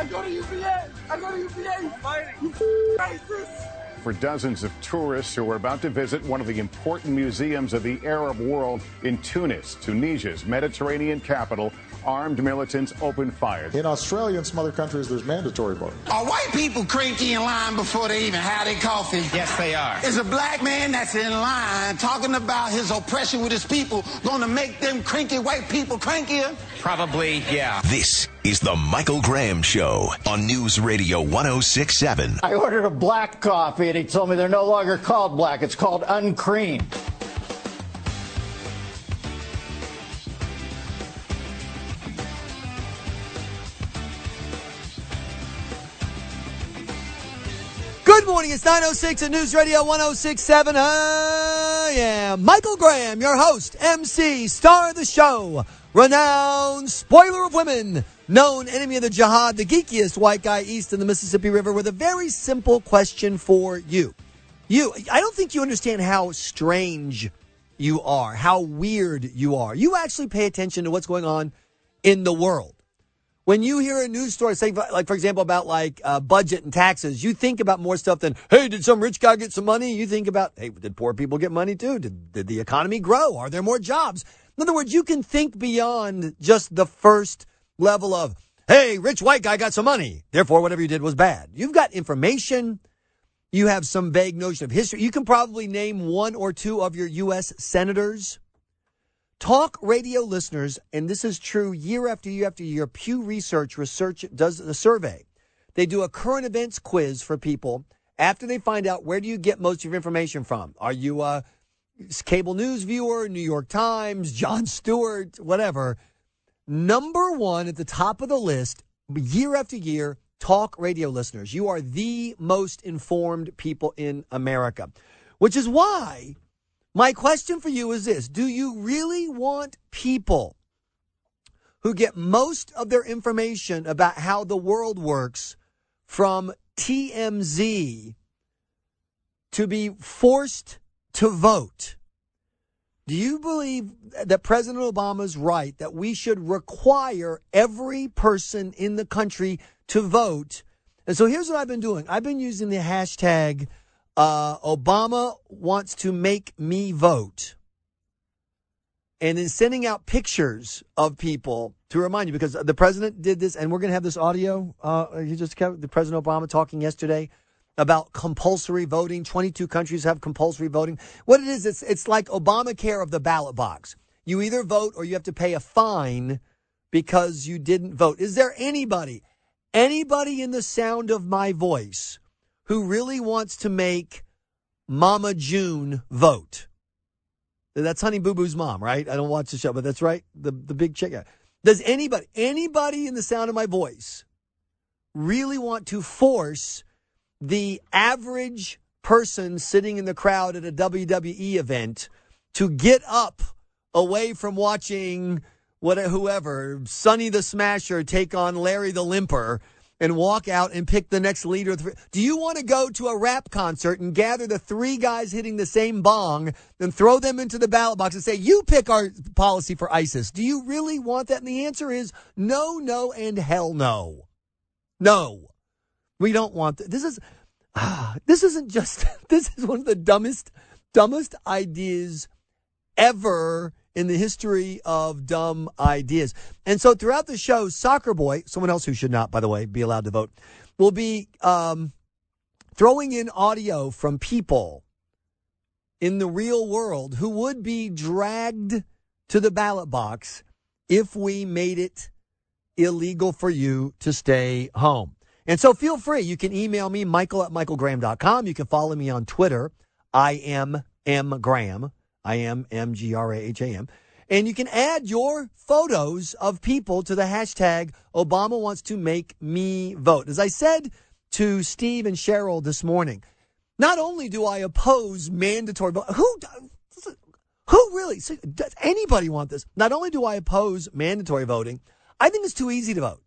I go to UVA. I go to UVA. Fighting. You racist. For dozens of tourists who are about to visit one of the important museums of the Arab world in Tunis, Tunisia's Mediterranean capital, armed militants opened fire. In Australia and some other countries, there's mandatory voting. Are white people cranky in line before they even have their coffee? Yes, they are. Is a black man that's in line talking about his oppression with his people going to make them cranky white people crankier? Probably, yeah. This is the Michael Graham Show on News Radio 1067. I ordered a black coffee and he told me they're no longer called black, it's called uncreamed. Good morning. It's 906 at News Radio 1067. I am Michael Graham, your host, MC, star of the show, renowned spoiler of women, known enemy of the jihad, the geekiest white guy east of the Mississippi River, with a very simple question for you. You, I don't think you understand how strange you are, how weird you are. You actually pay attention to what's going on in the world when you hear a news story, say, like, for example, about like uh, budget and taxes, you think about more stuff than, hey, did some rich guy get some money? You think about, hey, did poor people get money too? Did, did the economy grow? Are there more jobs? In other words, you can think beyond just the first level of, hey, rich white guy got some money. Therefore, whatever you did was bad. You've got information. You have some vague notion of history. You can probably name one or two of your U.S. senators Talk radio listeners, and this is true year after year after year, Pew Research research does a survey. They do a current events quiz for people after they find out where do you get most of your information from. Are you a cable news viewer, New York Times, Jon Stewart, whatever? Number one at the top of the list, year after year, talk radio listeners. You are the most informed people in America, which is why my question for you is this Do you really want people who get most of their information about how the world works from TMZ to be forced to vote? Do you believe that President Obama's right that we should require every person in the country to vote? And so here's what I've been doing I've been using the hashtag uh, Obama wants to make me vote. And then sending out pictures of people to remind you because the president did this, and we're going to have this audio. Uh, he just kept the President Obama talking yesterday about compulsory voting. 22 countries have compulsory voting. What it is, it's, it's like Obamacare of the ballot box. You either vote or you have to pay a fine because you didn't vote. Is there anybody, anybody in the sound of my voice who really wants to make Mama June vote. That's Honey Boo Boo's mom, right? I don't watch the show, but that's right. The the big chick. Does anybody anybody in the sound of my voice really want to force the average person sitting in the crowd at a WWE event to get up away from watching what whoever Sonny the Smasher take on Larry the Limper and walk out and pick the next leader. Do you want to go to a rap concert and gather the three guys hitting the same bong and throw them into the ballot box and say, you pick our policy for ISIS? Do you really want that? And the answer is no, no, and hell no. No, we don't want that. This is, ah, this isn't just, this is one of the dumbest, dumbest ideas ever in the history of dumb ideas. And so throughout the show, Soccer Boy, someone else who should not, by the way, be allowed to vote, will be um, throwing in audio from people in the real world who would be dragged to the ballot box if we made it illegal for you to stay home. And so feel free. You can email me, michael at michaelgraham.com. You can follow me on Twitter. I am M. Graham. I am M G R A H A M. And you can add your photos of people to the hashtag Obama wants to make me vote. As I said to Steve and Cheryl this morning, not only do I oppose mandatory vote, who, who really, does anybody want this? Not only do I oppose mandatory voting, I think it's too easy to vote.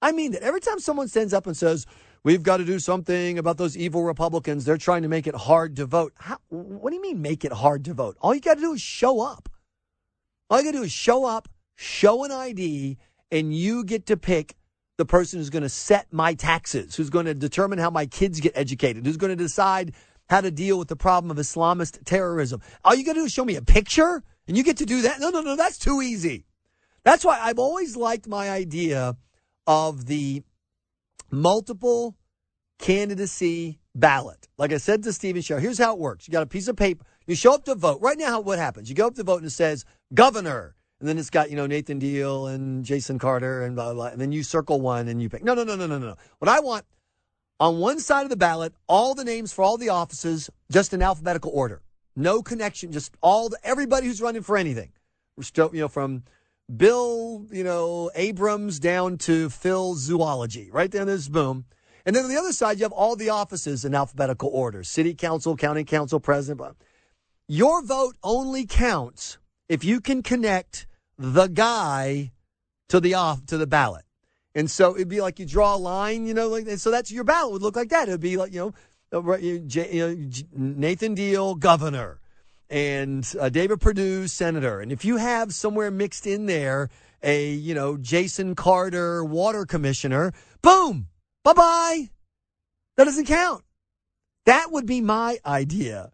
I mean that every time someone stands up and says, We've got to do something about those evil Republicans. They're trying to make it hard to vote. How, what do you mean make it hard to vote? All you got to do is show up. All you got to do is show up, show an ID, and you get to pick the person who's going to set my taxes, who's going to determine how my kids get educated, who's going to decide how to deal with the problem of Islamist terrorism. All you got to do is show me a picture and you get to do that. No, no, no, that's too easy. That's why I've always liked my idea of the multiple candidacy ballot. Like I said to Stephen Show, here's how it works. You got a piece of paper. You show up to vote. Right now, what happens? You go up to vote and it says governor. And then it's got, you know, Nathan Deal and Jason Carter and blah, blah, blah. And then you circle one and you pick. No, no, no, no, no, no. What I want on one side of the ballot, all the names for all the offices, just in alphabetical order. No connection, just all the, everybody who's running for anything. You know, from Bill, you know, Abrams down to Phil Zoology. Right there, this boom. And then on the other side, you have all the offices in alphabetical order city council, county council, president. Your vote only counts if you can connect the guy to the off to the ballot. And so it'd be like you draw a line, you know, like so that's your ballot would look like that. It'd be like you know, uh, you know Nathan Deal, governor, and uh, David Perdue, senator. And if you have somewhere mixed in there a you know Jason Carter, water commissioner, boom, bye bye. That doesn't count. That would be my idea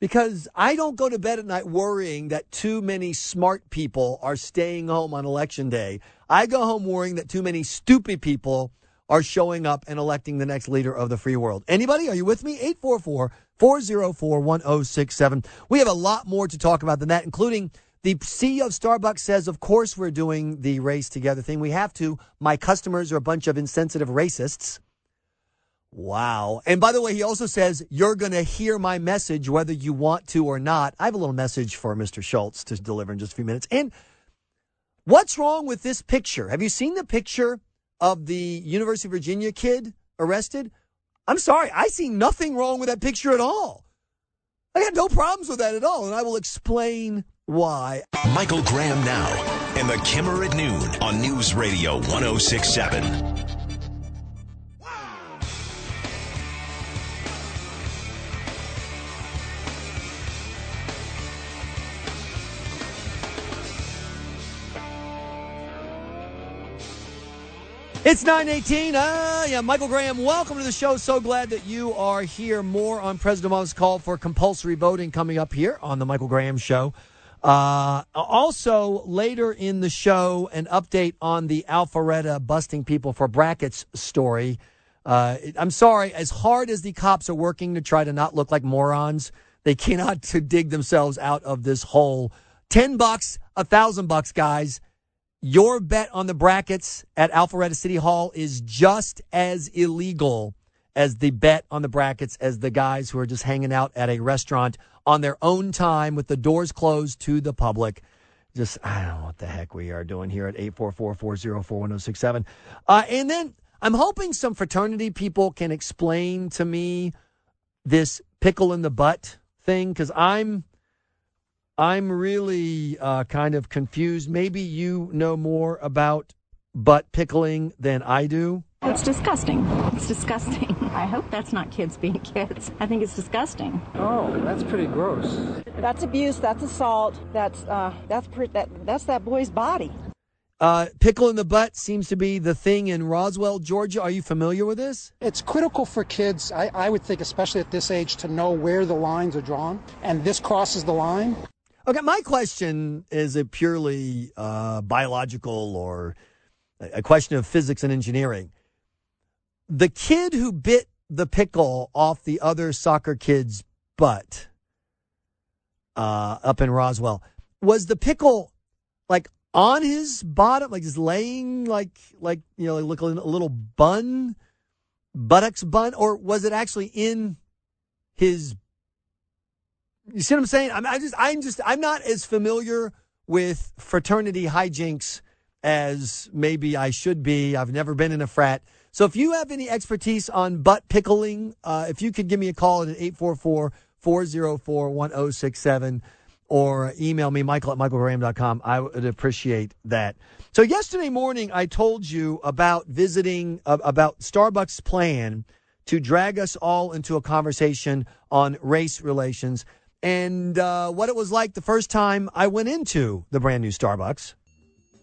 because I don't go to bed at night worrying that too many smart people are staying home on election day. I go home worrying that too many stupid people are showing up and electing the next leader of the free world. Anybody? Are you with me? 844 404 1067. We have a lot more to talk about than that, including the CEO of Starbucks says, of course, we're doing the race together thing. We have to. My customers are a bunch of insensitive racists. Wow. And by the way, he also says, you're going to hear my message whether you want to or not. I have a little message for Mr. Schultz to deliver in just a few minutes. And what's wrong with this picture? Have you seen the picture of the University of Virginia kid arrested? I'm sorry. I see nothing wrong with that picture at all. I got no problems with that at all. And I will explain why. Michael Graham now and the Kimmer at noon on News Radio 1067. It's 918. Ah, yeah, Michael Graham, welcome to the show. So glad that you are here. More on President Obama's call for compulsory voting coming up here on the Michael Graham Show. Uh, also, later in the show, an update on the Alpharetta busting people for brackets story. Uh, I'm sorry, as hard as the cops are working to try to not look like morons, they cannot to dig themselves out of this hole. 10 bucks, a thousand bucks, guys. Your bet on the brackets at Alpharetta City Hall is just as illegal as the bet on the brackets as the guys who are just hanging out at a restaurant on their own time with the doors closed to the public. Just, I don't know what the heck we are doing here at 844 404 1067. Uh, and then I'm hoping some fraternity people can explain to me this pickle in the butt thing because I'm I'm really uh, kind of confused. Maybe you know more about butt pickling than I do. It's disgusting. It's disgusting. I hope that's not kids being kids. I think it's disgusting. Oh, that's pretty gross. That's abuse. That's assault. That's uh, that's pre- that that's that boy's body. Uh, pickle in the butt seems to be the thing in Roswell, Georgia. Are you familiar with this? It's critical for kids, I, I would think, especially at this age, to know where the lines are drawn. And this crosses the line. Okay, my question is a purely uh, biological or a question of physics and engineering. The kid who bit the pickle off the other soccer kid's butt uh, up in Roswell was the pickle like on his bottom, like just laying like like you know like a little bun, buttocks bun, or was it actually in his you see what I'm saying? I'm I just I'm just I'm not as familiar with fraternity hijinks as maybe I should be. I've never been in a frat. So if you have any expertise on butt pickling, uh, if you could give me a call at 844 404 1067 or email me, michael at michaelgraham.com, I would appreciate that. So yesterday morning, I told you about visiting, uh, about Starbucks' plan to drag us all into a conversation on race relations and uh, what it was like the first time I went into the brand new Starbucks.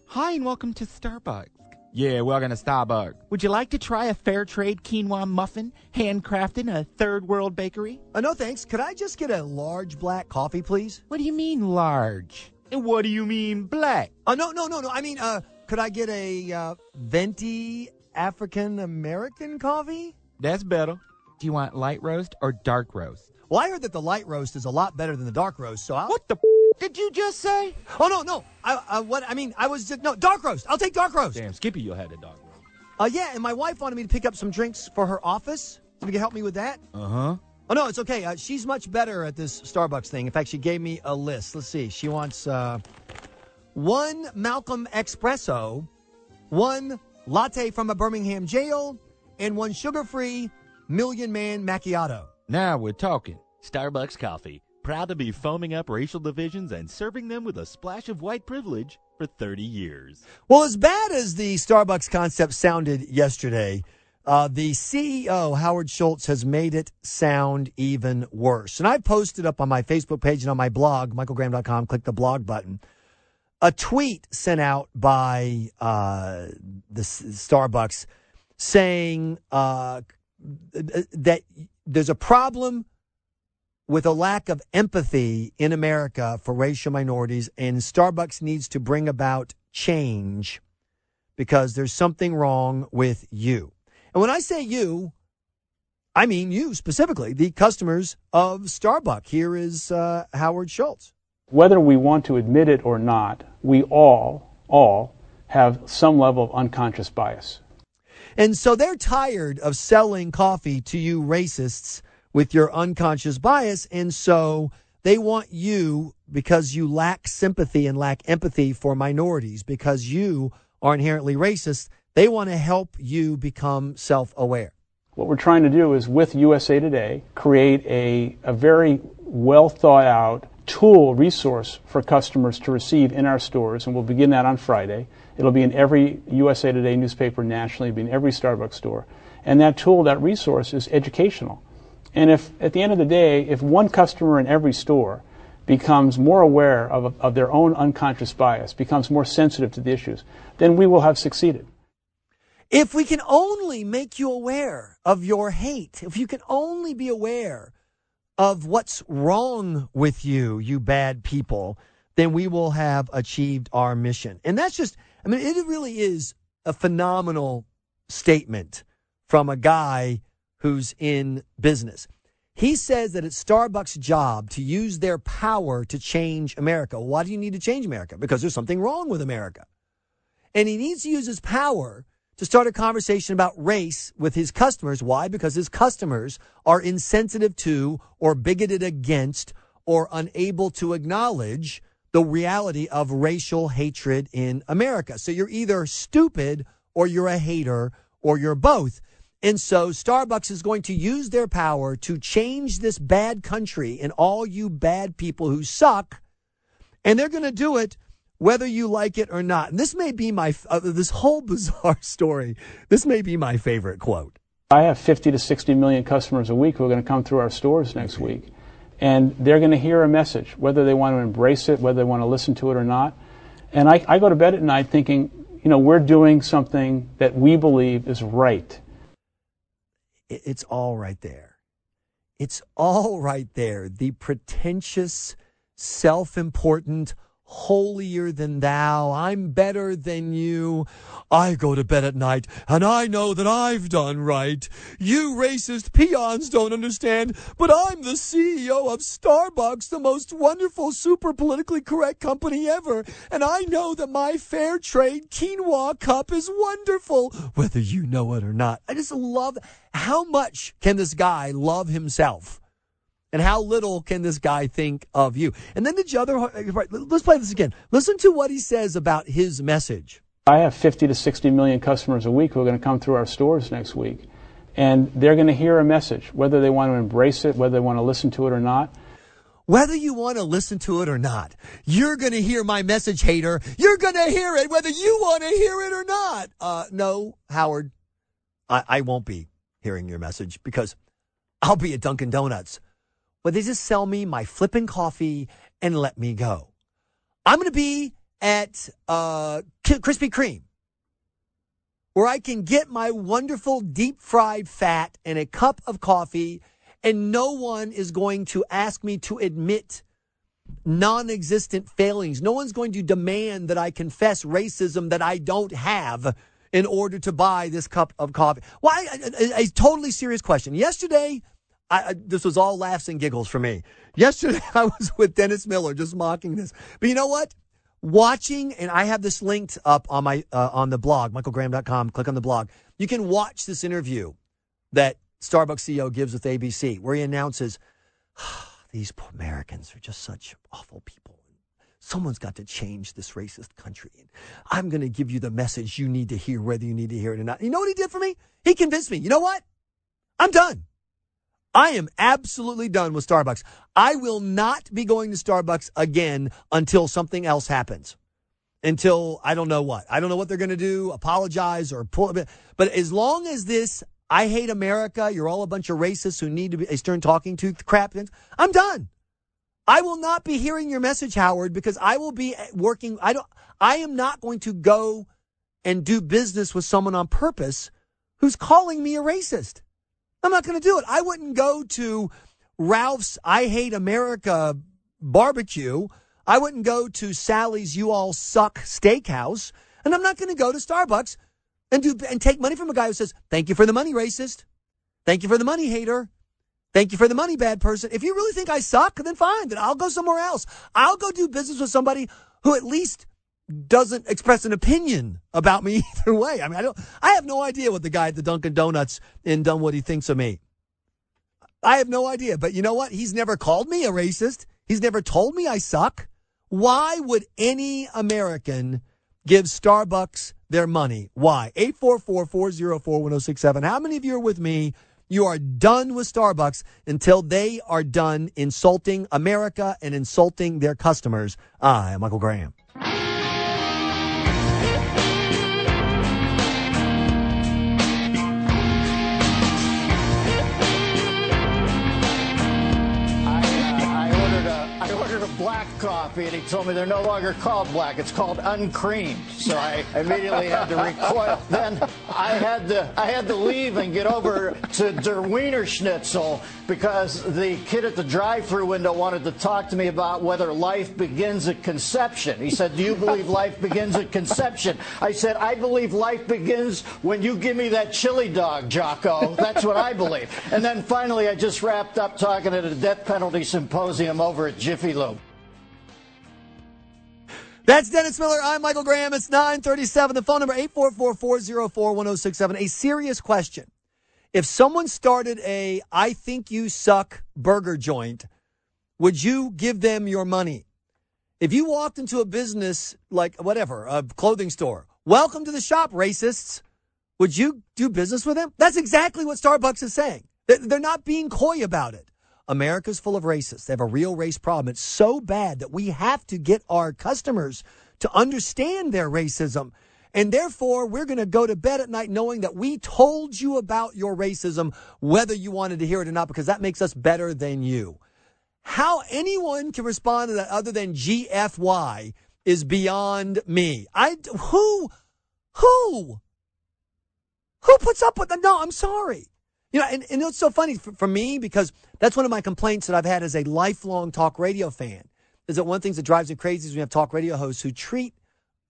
Hi, and welcome to Starbucks. Yeah, welcome to Starbucks. Would you like to try a fair trade quinoa muffin handcrafted in a third world bakery? Uh, no, thanks. Could I just get a large black coffee, please? What do you mean large? And what do you mean black? Uh, no, no, no, no. I mean, uh, could I get a uh, venti African American coffee? That's better. Do you want light roast or dark roast? Well, I heard that the light roast is a lot better than the dark roast. So I'll... what the f- did you just say? Oh no, no. I, I what I mean, I was just no dark roast. I'll take dark roast. Damn, Skippy, you had have the dark roast. Uh, yeah, and my wife wanted me to pick up some drinks for her office. So you can help me with that. Uh huh. Oh no, it's okay. Uh, she's much better at this Starbucks thing. In fact, she gave me a list. Let's see. She wants uh, one Malcolm Espresso, one latte from a Birmingham jail, and one sugar-free Million Man Macchiato. Now we're talking. Starbucks Coffee, proud to be foaming up racial divisions and serving them with a splash of white privilege for 30 years. Well, as bad as the Starbucks concept sounded yesterday, uh, the CEO, Howard Schultz, has made it sound even worse. And I posted up on my Facebook page and on my blog, michaelgraham.com, click the blog button, a tweet sent out by uh, the Starbucks saying uh, that there's a problem with a lack of empathy in America for racial minorities, and Starbucks needs to bring about change because there's something wrong with you. And when I say you, I mean you specifically, the customers of Starbucks. Here is uh, Howard Schultz. Whether we want to admit it or not, we all, all have some level of unconscious bias. And so they're tired of selling coffee to you racists with your unconscious bias. And so they want you, because you lack sympathy and lack empathy for minorities, because you are inherently racist, they want to help you become self aware. What we're trying to do is, with USA Today, create a, a very well thought out tool resource for customers to receive in our stores, and we'll begin that on Friday. It'll be in every USA Today newspaper nationally, it'll be in every Starbucks store. And that tool, that resource, is educational. And if, at the end of the day, if one customer in every store becomes more aware of, of their own unconscious bias, becomes more sensitive to the issues, then we will have succeeded. If we can only make you aware of your hate, if you can only be aware of what's wrong with you, you bad people, then we will have achieved our mission. And that's just, I mean, it really is a phenomenal statement from a guy who's in business. He says that it's Starbucks' job to use their power to change America. Why do you need to change America? Because there's something wrong with America. And he needs to use his power to start a conversation about race with his customers. Why? Because his customers are insensitive to or bigoted against or unable to acknowledge the reality of racial hatred in America. So you're either stupid or you're a hater or you're both. And so Starbucks is going to use their power to change this bad country and all you bad people who suck. And they're going to do it whether you like it or not. And this may be my, uh, this whole bizarre story, this may be my favorite quote. I have 50 to 60 million customers a week who are going to come through our stores next week. And they're going to hear a message, whether they want to embrace it, whether they want to listen to it or not. And I, I go to bed at night thinking, you know, we're doing something that we believe is right. It's all right there. It's all right there. The pretentious, self important, holier than thou. I'm better than you. I go to bed at night and I know that I've done right. You racist peons don't understand, but I'm the CEO of Starbucks, the most wonderful, super politically correct company ever. And I know that my fair trade quinoa cup is wonderful, whether you know it or not. I just love how much can this guy love himself? And how little can this guy think of you? And then the other, right, let's play this again. Listen to what he says about his message. I have 50 to 60 million customers a week who are going to come through our stores next week. And they're going to hear a message, whether they want to embrace it, whether they want to listen to it or not. Whether you want to listen to it or not, you're going to hear my message, hater. You're going to hear it, whether you want to hear it or not. Uh, no, Howard, I, I won't be hearing your message because I'll be at Dunkin' Donuts where they just sell me my flipping coffee and let me go. I'm going to be at uh, Krispy Kreme where I can get my wonderful deep fried fat and a cup of coffee, and no one is going to ask me to admit non existent failings. No one's going to demand that I confess racism that I don't have in order to buy this cup of coffee. Why? A, a, totally serious question. Yesterday, I, this was all laughs and giggles for me. Yesterday, I was with Dennis Miller just mocking this. But you know what? Watching, and I have this linked up on my uh, on the blog, michaelgraham.com. Click on the blog. You can watch this interview that Starbucks CEO gives with ABC, where he announces these poor Americans are just such awful people. Someone's got to change this racist country. I'm going to give you the message you need to hear, whether you need to hear it or not. You know what he did for me? He convinced me. You know what? I'm done. I am absolutely done with Starbucks. I will not be going to Starbucks again until something else happens. Until I don't know what. I don't know what they're going to do, apologize or pull. But as long as this I hate America. You're all a bunch of racists who need to be a stern talking to crap. I'm done. I will not be hearing your message, Howard, because I will be working. I don't, I am not going to go and do business with someone on purpose who's calling me a racist. I'm not going to do it. I wouldn't go to Ralph's I hate America barbecue. I wouldn't go to Sally's You All Suck Steakhouse. And I'm not going to go to Starbucks and do and take money from a guy who says, "Thank you for the money, racist. Thank you for the money, hater. Thank you for the money, bad person." If you really think I suck, then fine. Then I'll go somewhere else. I'll go do business with somebody who at least doesn't express an opinion about me either way. I mean, I don't. I have no idea what the guy at the Dunkin' Donuts in Dunwoody thinks of me. I have no idea. But you know what? He's never called me a racist. He's never told me I suck. Why would any American give Starbucks their money. Why? 844-404-1067. How many of you are with me? You are done with Starbucks until they are done insulting America and insulting their customers. I am Michael Graham. And he told me they're no longer called black. It's called uncreamed. So I immediately had to recoil. Then I had to I had to leave and get over to Der Wiener Schnitzel because the kid at the drive-through window wanted to talk to me about whether life begins at conception. He said, "Do you believe life begins at conception?" I said, "I believe life begins when you give me that chili dog, Jocko. That's what I believe." And then finally, I just wrapped up talking at a death penalty symposium over at Jiffy Lube. That's Dennis Miller. I'm Michael Graham. It's 937. The phone number 844-404-1067. A serious question. If someone started a I think you suck burger joint, would you give them your money? If you walked into a business like whatever, a clothing store, welcome to the shop, racists. Would you do business with them? That's exactly what Starbucks is saying. They're not being coy about it. America's full of racists. They have a real race problem. It's so bad that we have to get our customers to understand their racism. And therefore, we're going to go to bed at night knowing that we told you about your racism, whether you wanted to hear it or not, because that makes us better than you. How anyone can respond to that other than GFY is beyond me. I, who, who, who puts up with that? No, I'm sorry. You know, and, and it's so funny for, for, me because that's one of my complaints that I've had as a lifelong talk radio fan. Is that one of the things that drives me crazy is we have talk radio hosts who treat,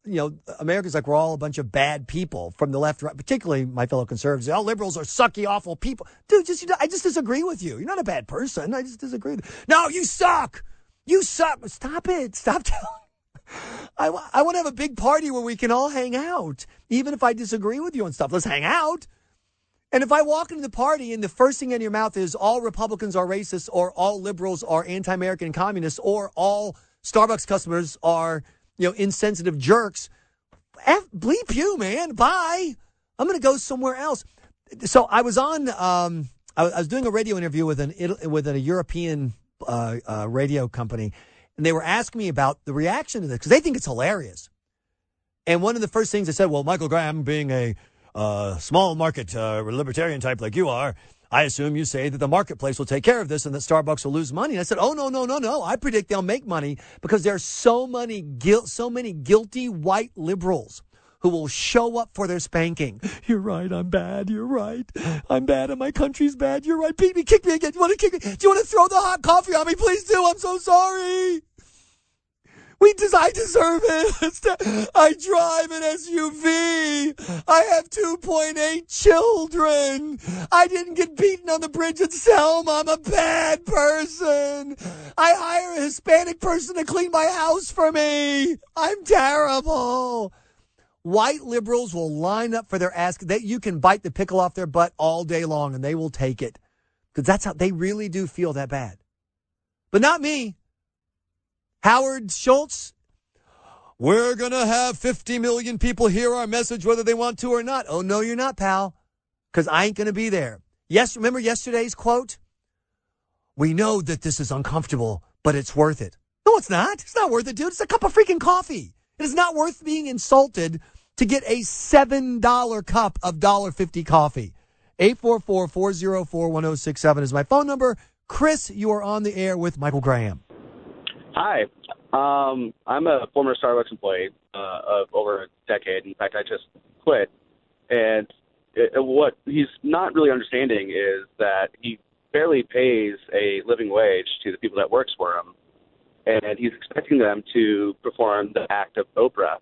you know, Americans like we're all a bunch of bad people from the left, right, particularly my fellow conservatives. All liberals are sucky, awful people. Dude, just, you know, I just disagree with you. You're not a bad person. I just disagree. with you. No, you suck. You suck. Stop it. Stop telling. I, I want to have a big party where we can all hang out, even if I disagree with you and stuff. Let's hang out. And if I walk into the party and the first thing in your mouth is all Republicans are racist or all liberals are anti-American communists or all Starbucks customers are, you know, insensitive jerks, F, bleep you, man. Bye. I'm going to go somewhere else. So I was on, um, I was doing a radio interview with an, with a European, uh, uh, radio company and they were asking me about the reaction to this because they think it's hilarious. And one of the first things they said, well, Michael Graham being a, uh, small market uh, libertarian type like you are, I assume you say that the marketplace will take care of this and that Starbucks will lose money. And I said, oh no, no, no, no. I predict they'll make money because there are so many so many guilty white liberals who will show up for their spanking. You're right, I'm bad. You're right. I'm bad and my country's bad. You're right. Beat me, kick me again. You want to kick me? Do you want to throw the hot coffee on me? Please do. I'm so sorry. We des- I deserve it. I drive an SUV. I have 2.8 children. I didn't get beaten on the bridge at Selma. I'm a bad person. I hire a Hispanic person to clean my house for me. I'm terrible. White liberals will line up for their ask. That you can bite the pickle off their butt all day long, and they will take it because that's how they really do feel that bad. But not me. Howard Schultz, we're going to have 50 million people hear our message whether they want to or not. Oh, no, you're not, pal, because I ain't going to be there. Yes, remember yesterday's quote? We know that this is uncomfortable, but it's worth it. No, it's not. It's not worth it, dude. It's a cup of freaking coffee. It is not worth being insulted to get a $7 cup of $1.50 coffee. 844-404-1067 is my phone number. Chris, you are on the air with Michael Graham. Hi. Um, I'm a former Starbucks employee uh, of over a decade. In fact, I just quit. And it, what he's not really understanding is that he barely pays a living wage to the people that works for him, and he's expecting them to perform the act of Oprah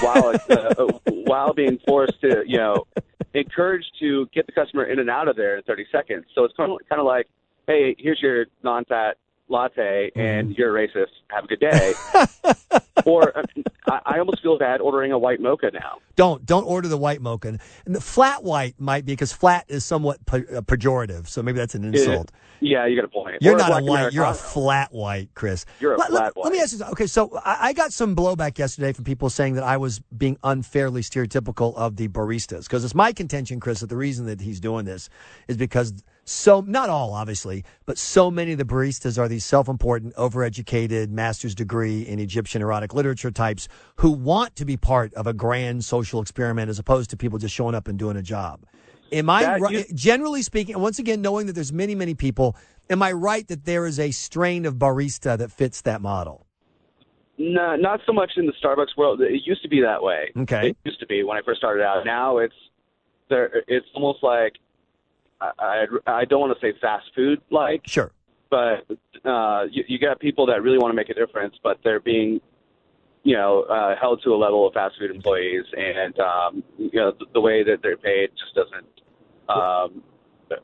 while uh, while being forced to, you know, encouraged to get the customer in and out of there in 30 seconds. So it's kind of kind of like, hey, here's your non-fat latte and Mm-hmm. you're a racist. Have a good day. or uh, I, I almost feel bad ordering a white mocha now. Don't don't order the white mocha. And the flat white might be because flat is somewhat uh, pejorative, so maybe that's an insult. Yeah, you got a point. You're Or not a black white. You're a flat white, Chris. You're a let, flat let- Let me ask you. something. Okay, so I, I got some blowback yesterday from people saying that I was being unfairly stereotypical of the baristas because it's my contention, Chris, that the reason that he's doing this is because so not all, obviously, but so many of the baristas are these self-important, overeducated, master's degree in Egyptian erotic literature types who want to be part of a grand social experiment as opposed to people just showing up and doing a job. Am I That- right? you- generally speaking, and once again, knowing that there's many, many people, am I right that there is a strain of barista that fits that model? No, not so much in the Starbucks world. It used to be that way. Okay. It used to be when I first started out. Now it's there. It's almost like I I, I don't want to say fast food like. Sure. But uh, you, you got people that really want to make a difference, but they're being, you know, uh, held to a level of fast food employees, and um, you know the, the way that they're paid just doesn't um,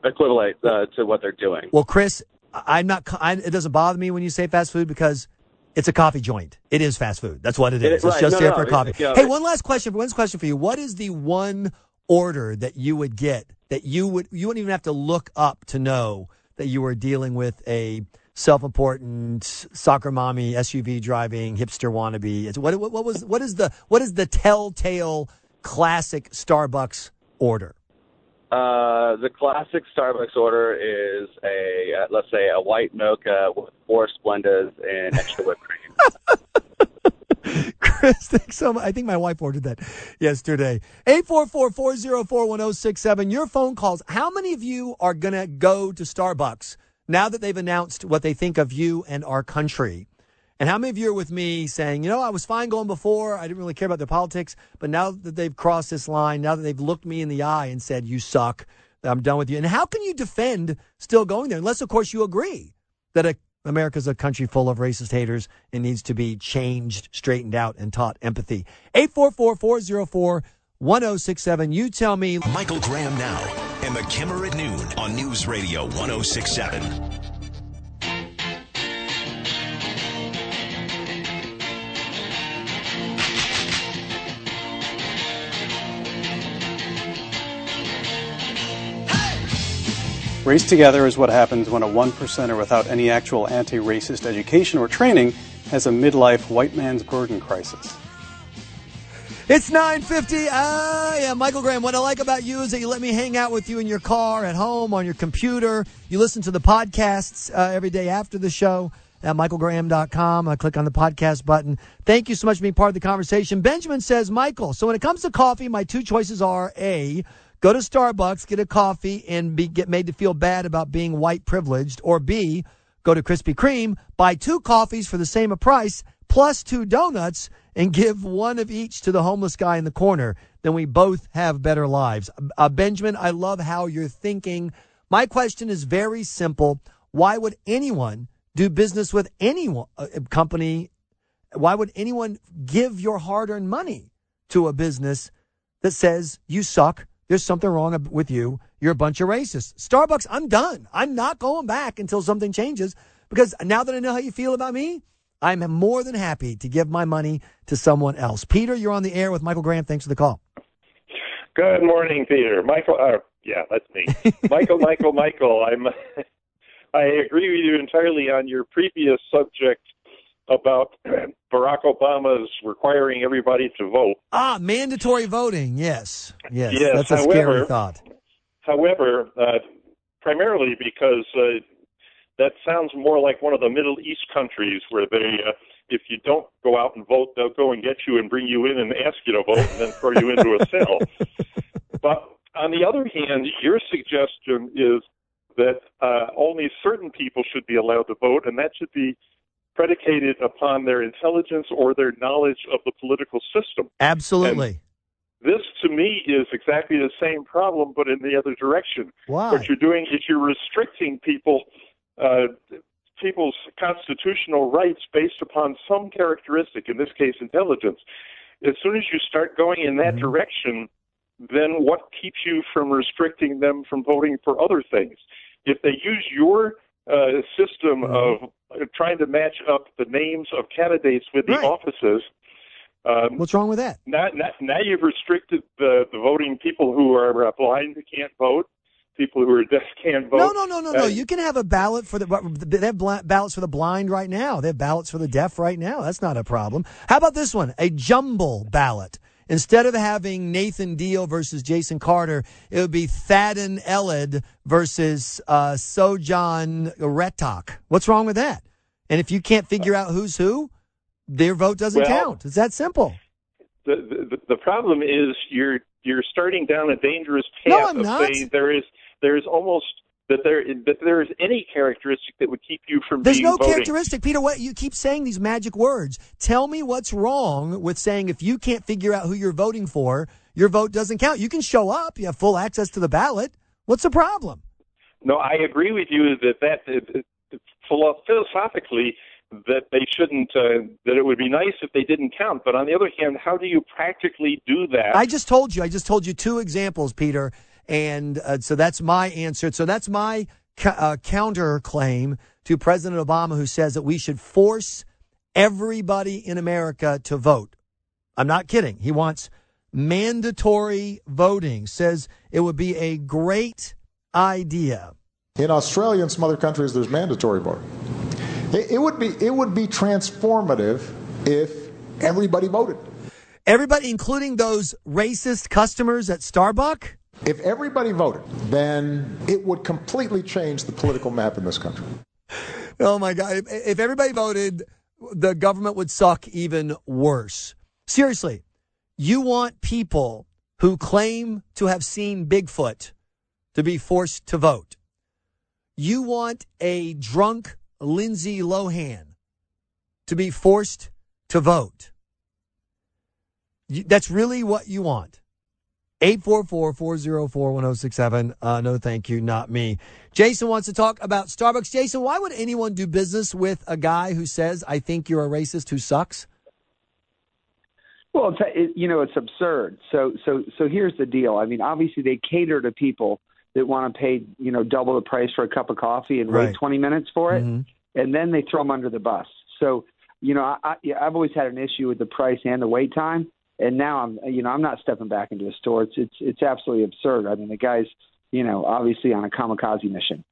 equivalent uh, to what they're doing. Well, Chris, I'm not. I, it doesn't bother me when you say fast food because it's a coffee joint. It is fast food. That's what it It- is. It's right. just No, there no, for it- coffee. you know, hey, it- one last question. One last question for you. What is the one order that you would get that you would you wouldn't even have to look up to know that you were dealing with a self-important soccer mommy SUV driving hipster wannabe? It's, what, what what was what is the what is the telltale classic Starbucks order? Uh, the classic Starbucks order is a, uh, let's say, a white mocha with four Splendas and extra whipped cream. Chris, thanks so much. I think my wife ordered that yesterday. 844-404-1067. Your phone calls. How many of you are going to go to Starbucks now that they've announced what they think of you and our country? And how many of you are with me saying, you know, I was fine going before. I didn't really care about their politics. But now that they've crossed this line, now that they've looked me in the eye and said, you suck, I'm done with you. And how can you defend still going there? Unless, of course, you agree that a, America's a country full of racist haters and needs to be changed, straightened out, and taught empathy. 844-404-1067. You tell me. Michael Graham now and the Kimmer at noon on News Radio 1067. Race Together is what happens when a one percenter without any actual anti racist education or training has a midlife white man's burden crisis. It's 950. Ah, yeah, Michael Graham. What I like about you is that you let me hang out with you in your car, at home, on your computer. You listen to the podcasts uh, every day after the show at michaelgraham.com. I click on the podcast button. Thank you so much for being part of the conversation. Benjamin says, Michael, so when it comes to coffee, my two choices are A, go to Starbucks, get a coffee, and be, get made to feel bad about being white privileged, or B, go to Krispy Kreme, buy two coffees for the same price, plus two donuts and give one of each to the homeless guy in the corner, then we both have better lives. Uh, Benjamin, I love how you're thinking. My question is very simple. Why would anyone do business with any uh, company? Why would anyone give your hard earned money to a business that says you suck? There's something wrong with you. You're a bunch of racists. Starbucks, I'm done. I'm not going back until something changes because now that I know how you feel about me, I'm more than happy to give my money to someone else. Peter, you're on the air with Michael Graham. Thanks for the call. Good morning, Peter. Michael, uh, yeah, that's me. Michael, Michael, Michael. I'm. I agree with you entirely on your previous subject about Barack Obama's requiring everybody to vote. Ah, mandatory voting. Yes, yes. yes that's a however, scary thought. However, uh, primarily because uh, that sounds more like one of the Middle East countries where they, uh, if you don't go out and vote, they'll go and get you and bring you in and ask you to vote and then throw you into a cell. But on the other hand, your suggestion is that uh, only certain people should be allowed to vote, and that should be predicated upon their intelligence or their knowledge of the political system. Absolutely. And this, to me, is exactly the same problem, but in the other direction. Why? What you're doing is you're restricting people uh, people's constitutional rights based upon some characteristic, in this case, intelligence. As soon as you start going in that mm-hmm. direction, then what keeps you from restricting them from voting for other things? If they use your uh, system mm-hmm. of trying to match up the names of candidates with the right. offices, um, What's wrong with that? Now, now, now you've restricted the, the voting people who are blind who can't vote people who are deaf can't vote. No, no, no, no, no. You can have a ballot for the. They have ballots for the blind right now. They have ballots for the deaf right now. That's not a problem. How about this one? A jumble ballot. Instead of having Nathan Deal versus Jason Carter, it would be Thadden Eled versus uh, Sojan Retok. What's wrong with that? And if you can't figure out who's who, their vote doesn't well, count. It's that simple. The, the the problem is you're you're starting down a dangerous path no, I'm not. there is there is almost that there that there is any characteristic that would keep you from There's no voting. characteristic, Peter. What you keep saying these magic words. Tell me what's wrong with saying if you can't figure out who you're voting for, your vote doesn't count. You can show up. You have full access to the ballot. What's the problem? No, I agree with you that that philosophically that they shouldn't uh, that it would be nice if they didn't count but on the other hand how do you practically do that i just told you i just told you two examples peter and uh, so that's my answer. So that's my ca- uh, counter claim to President Obama, who says that we should force everybody in America to vote. I'm not kidding. He wants mandatory voting, says it would be a great idea. In Australia and some other countries, there's mandatory voting. It, it would be it would be transformative if everybody voted. Everybody, including those racist customers at Starbucks. If everybody voted, then it would completely change the political map in this country. Oh my God. If everybody voted, the government would suck even worse. Seriously, you want people who claim to have seen Bigfoot to be forced to vote. You want a drunk Lindsay Lohan to be forced to vote. That's really what you want. 844-404-1067. Uh, no, thank you. Not me. Jason wants to talk about Starbucks. Jason, why would anyone do business with a guy who says, I think you're a racist who sucks? Well, it's, it, you know, it's absurd. So, so, so here's the deal. I mean, obviously they cater to people that want to pay, you know, double the price for a cup of coffee and right. wait 20 minutes for it. Mm-hmm. And then they throw them under the bus. So, you know, I, I, I've always had an issue with the price and the wait time and now I'm you know I'm not stepping back into a store. It's it's it's absolutely absurd. I mean, the guy's you know obviously on a kamikaze mission.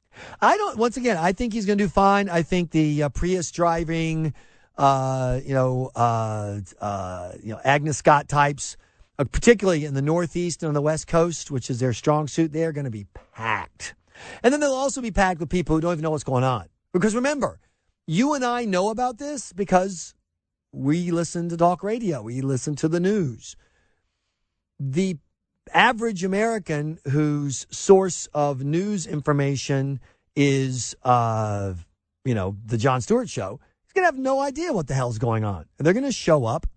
I don't. Once again, I think he's going to do fine. I think the uh, Prius driving, uh, you know, uh, uh, you know, Agnes Scott types, uh, particularly in the Northeast and on the West Coast, which is their strong suit, they're going to be packed. And then they'll also be packed with people who don't even know what's going on. Because remember, you and I know about this because we listen to talk radio. We listen to the news. The average American whose source of news information is, uh, you know, the Jon Stewart show is going to have no idea what the hell's going on. And they're going to show up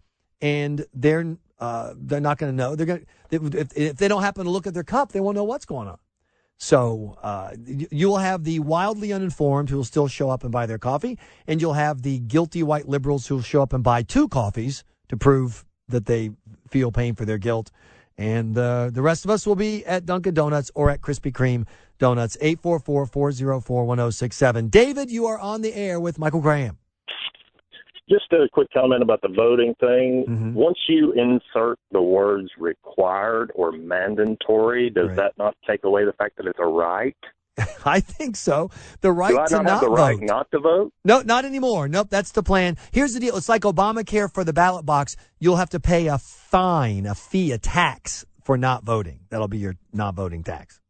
and they're uh, they're not going to know. They're going to if, if they don't happen to look at their cup, they won't know what's going on. So uh, you, you will have the wildly uninformed who will still show up and buy their coffee, and you'll have the guilty white liberals who will show up and buy two coffees to prove that they feel pain for their guilt. And uh, the rest of us will be at Dunkin' Donuts or at Krispy Kreme Donuts, 844 404 1067. David, you are on the air with Michael Graham. Just a quick comment about the voting thing. Mm-hmm. Once you insert the words required or mandatory, does Right. that not take away the fact that it's a right? I think so. The right Do I to not, not have the right vote. not to vote? No, not anymore. Nope, that's the plan. Here's the deal. It's like Obamacare for the ballot box. You'll have to pay a fine, a fee, a tax for not voting. That'll be your not voting tax.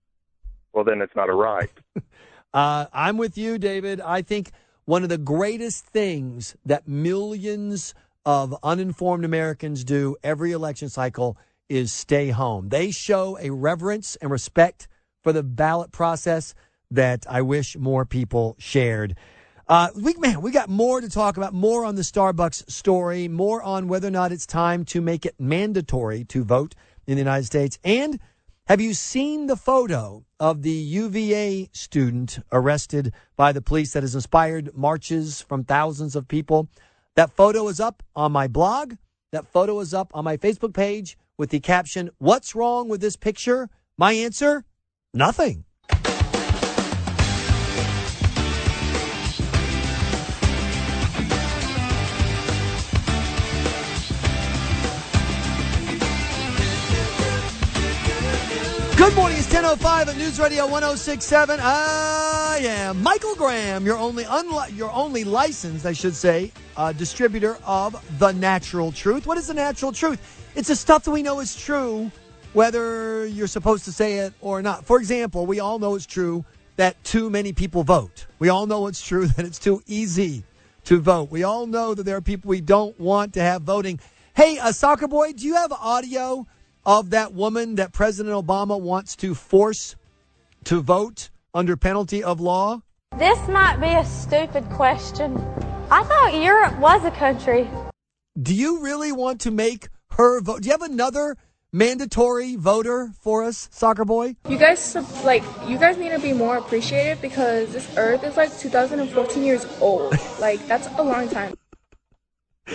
Well, then it's not a right. Uh, I'm with you, David. I think one of the greatest things that millions of uninformed Americans do every election cycle is stay home. They show a reverence and respect for the ballot process that I wish more people shared. Uh, we, man, we got more to talk about, more on the Starbucks story, more on whether or not it's time to make it mandatory to vote in the United States. And have you seen the photo of the UVA student arrested by the police that has inspired marches from thousands of people? That photo is up on my blog. That photo is up on my Facebook page with the caption, What's wrong with this picture? My answer, nothing. 10:05 at News Radio 106.7. I am Michael Graham, your only unli- your only licensed, I should say, uh, distributor of the natural truth. What is the natural truth? It's the stuff that we know is true, whether you're supposed to say it or not. For example, we all know it's true that too many people vote. We all know it's true that it's too easy to vote. We all know that there are people we don't want to have voting. Hey, uh, soccer boy, do you have audio of that woman that President Obama wants to force to vote under penalty of law? This might be a stupid question. I thought Europe was a country. Do you really want to make her vote? Do you have another mandatory voter for us, soccer boy? You guys like you guys need to be more appreciative because this earth is like 2014 years old. like that's a long time.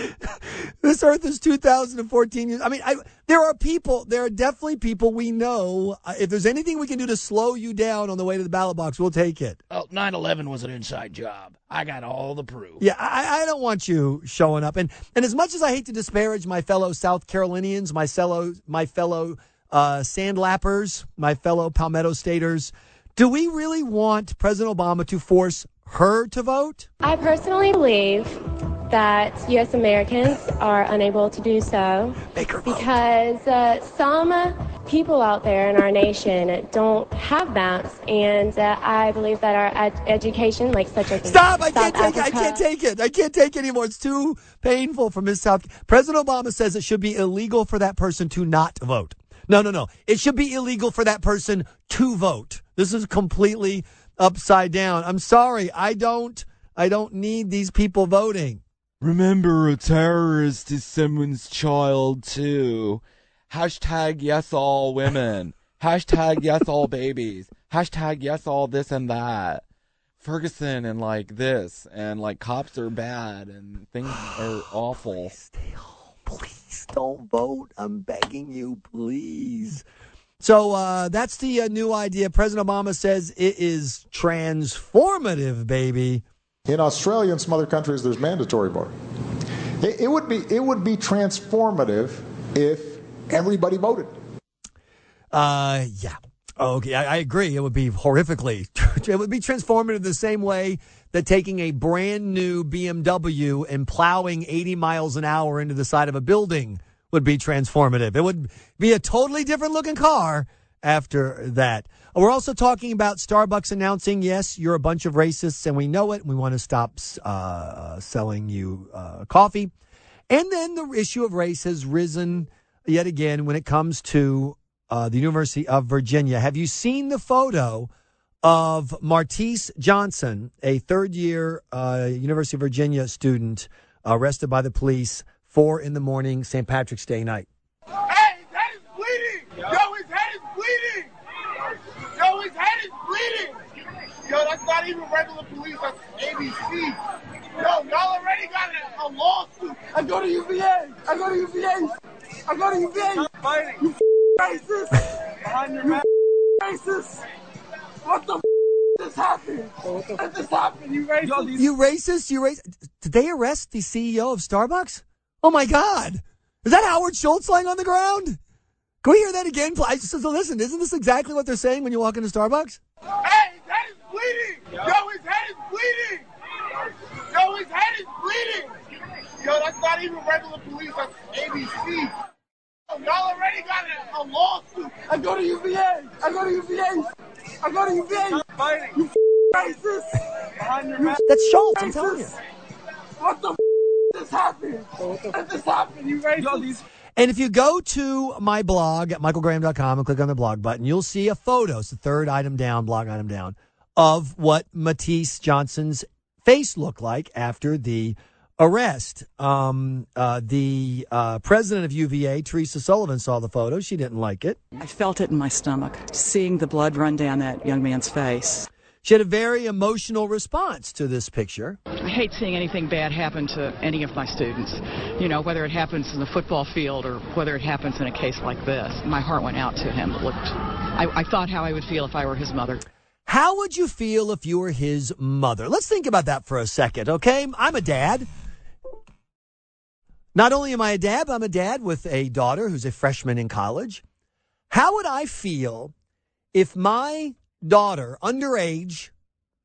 This earth is 2014 years. I mean, I, there are people, there are definitely people we know. Uh, if there's anything we can do to slow you down on the way to the ballot box, we'll take it. Oh, 9/11 was an inside job. I got all the proof. Yeah, I, I don't want you showing up. And and as much as I hate to disparage my fellow South Carolinians, my fellow my fellow uh, sandlappers, my fellow Palmetto Staters, do we really want President Obama to force her to vote? I personally believe that U.S. Americans are unable to do so because uh, some people out there in our nation don't have maps, and uh, I believe that our ed- education, like such as Stop! I South can't take it. I can't take it. I can't take it anymore. It's too painful for Miss South. President Obama says it should be illegal for that person to not vote. No, no, no. It should be illegal for that person to vote. This is completely upside down. I'm sorry. I don't. I don't need these people voting. Remember, a terrorist is someone's child too. Hashtag yes all women. Hashtag yes all babies. Hashtag yes all this and that. Ferguson and like this and like cops are bad and things are awful. Please don't vote. I'm begging you, please. So uh, that's the uh, new idea. President Obama says it is transformative, baby. In Australia and some other countries, there's mandatory voting. It, it would be it would be transformative if everybody voted. Uh, yeah. Okay, I, I agree. It would be horrifically. It would be transformative the same way that taking a brand new BMW and plowing 80 miles an hour into the side of a building would be transformative. It would be a totally different looking car after that. We're also talking about Starbucks announcing, yes, you're a bunch of racists and we know it. We want to stop uh, selling you uh, coffee. And then the issue of race has risen yet again when it comes to uh, the University of Virginia. Have you seen the photo of Martese Johnson, a third year uh, University of Virginia student arrested by the police four in the morning, St. Patrick's Day night. Hey, his head is bleeding! Yo, his head is bleeding! Yo, his head is bleeding! Yo, that's not even regular police, that's ABC. Yo, y'all already got a, a lawsuit. I go to UVA! I go to UVA! I go to UVA! You racist! Behind your man. racist! What the just happened? What the just happened? You racist? You racist? You racist? Did they arrest the CEO of Starbucks? Oh my God! Is that Howard Schultz lying on the ground? Can we hear that again? please? So, so listen, isn't this exactly what they're saying when you walk into Starbucks? Hey, his head is bleeding! Yo, his head is bleeding! Yo, his head is bleeding! Yo, that's not even regular police, that's ABC. Yo, oh, y'all already got a, a lawsuit. I go to UVA! I go to UVA! I go to UVA! You racist! Behind your man. That's Schultz, I'm telling you. What the just happened? What just happened? You racist? And if you go to my blog at michaelgraham.com and click on the blog button, you'll see a photo. It's the third item down, blog item down, of what Matisse Johnson's face looked like after the arrest. Um, uh, the uh, president of UVA, Teresa Sullivan, saw the photo. She didn't like it. I felt it in my stomach, seeing the blood run down that young man's face. She had a very emotional response to this picture. I hate seeing anything bad happen to any of my students. You know, whether it happens in the football field or whether it happens in a case like this. My heart went out to him. It looked, I, I thought how I would feel if I were his mother. How would you feel if you were his mother? Let's think about that for a second, okay? I'm a dad. Not only am I a dad, but I'm a dad with a daughter who's a freshman in college. How would I feel if my daughter, underage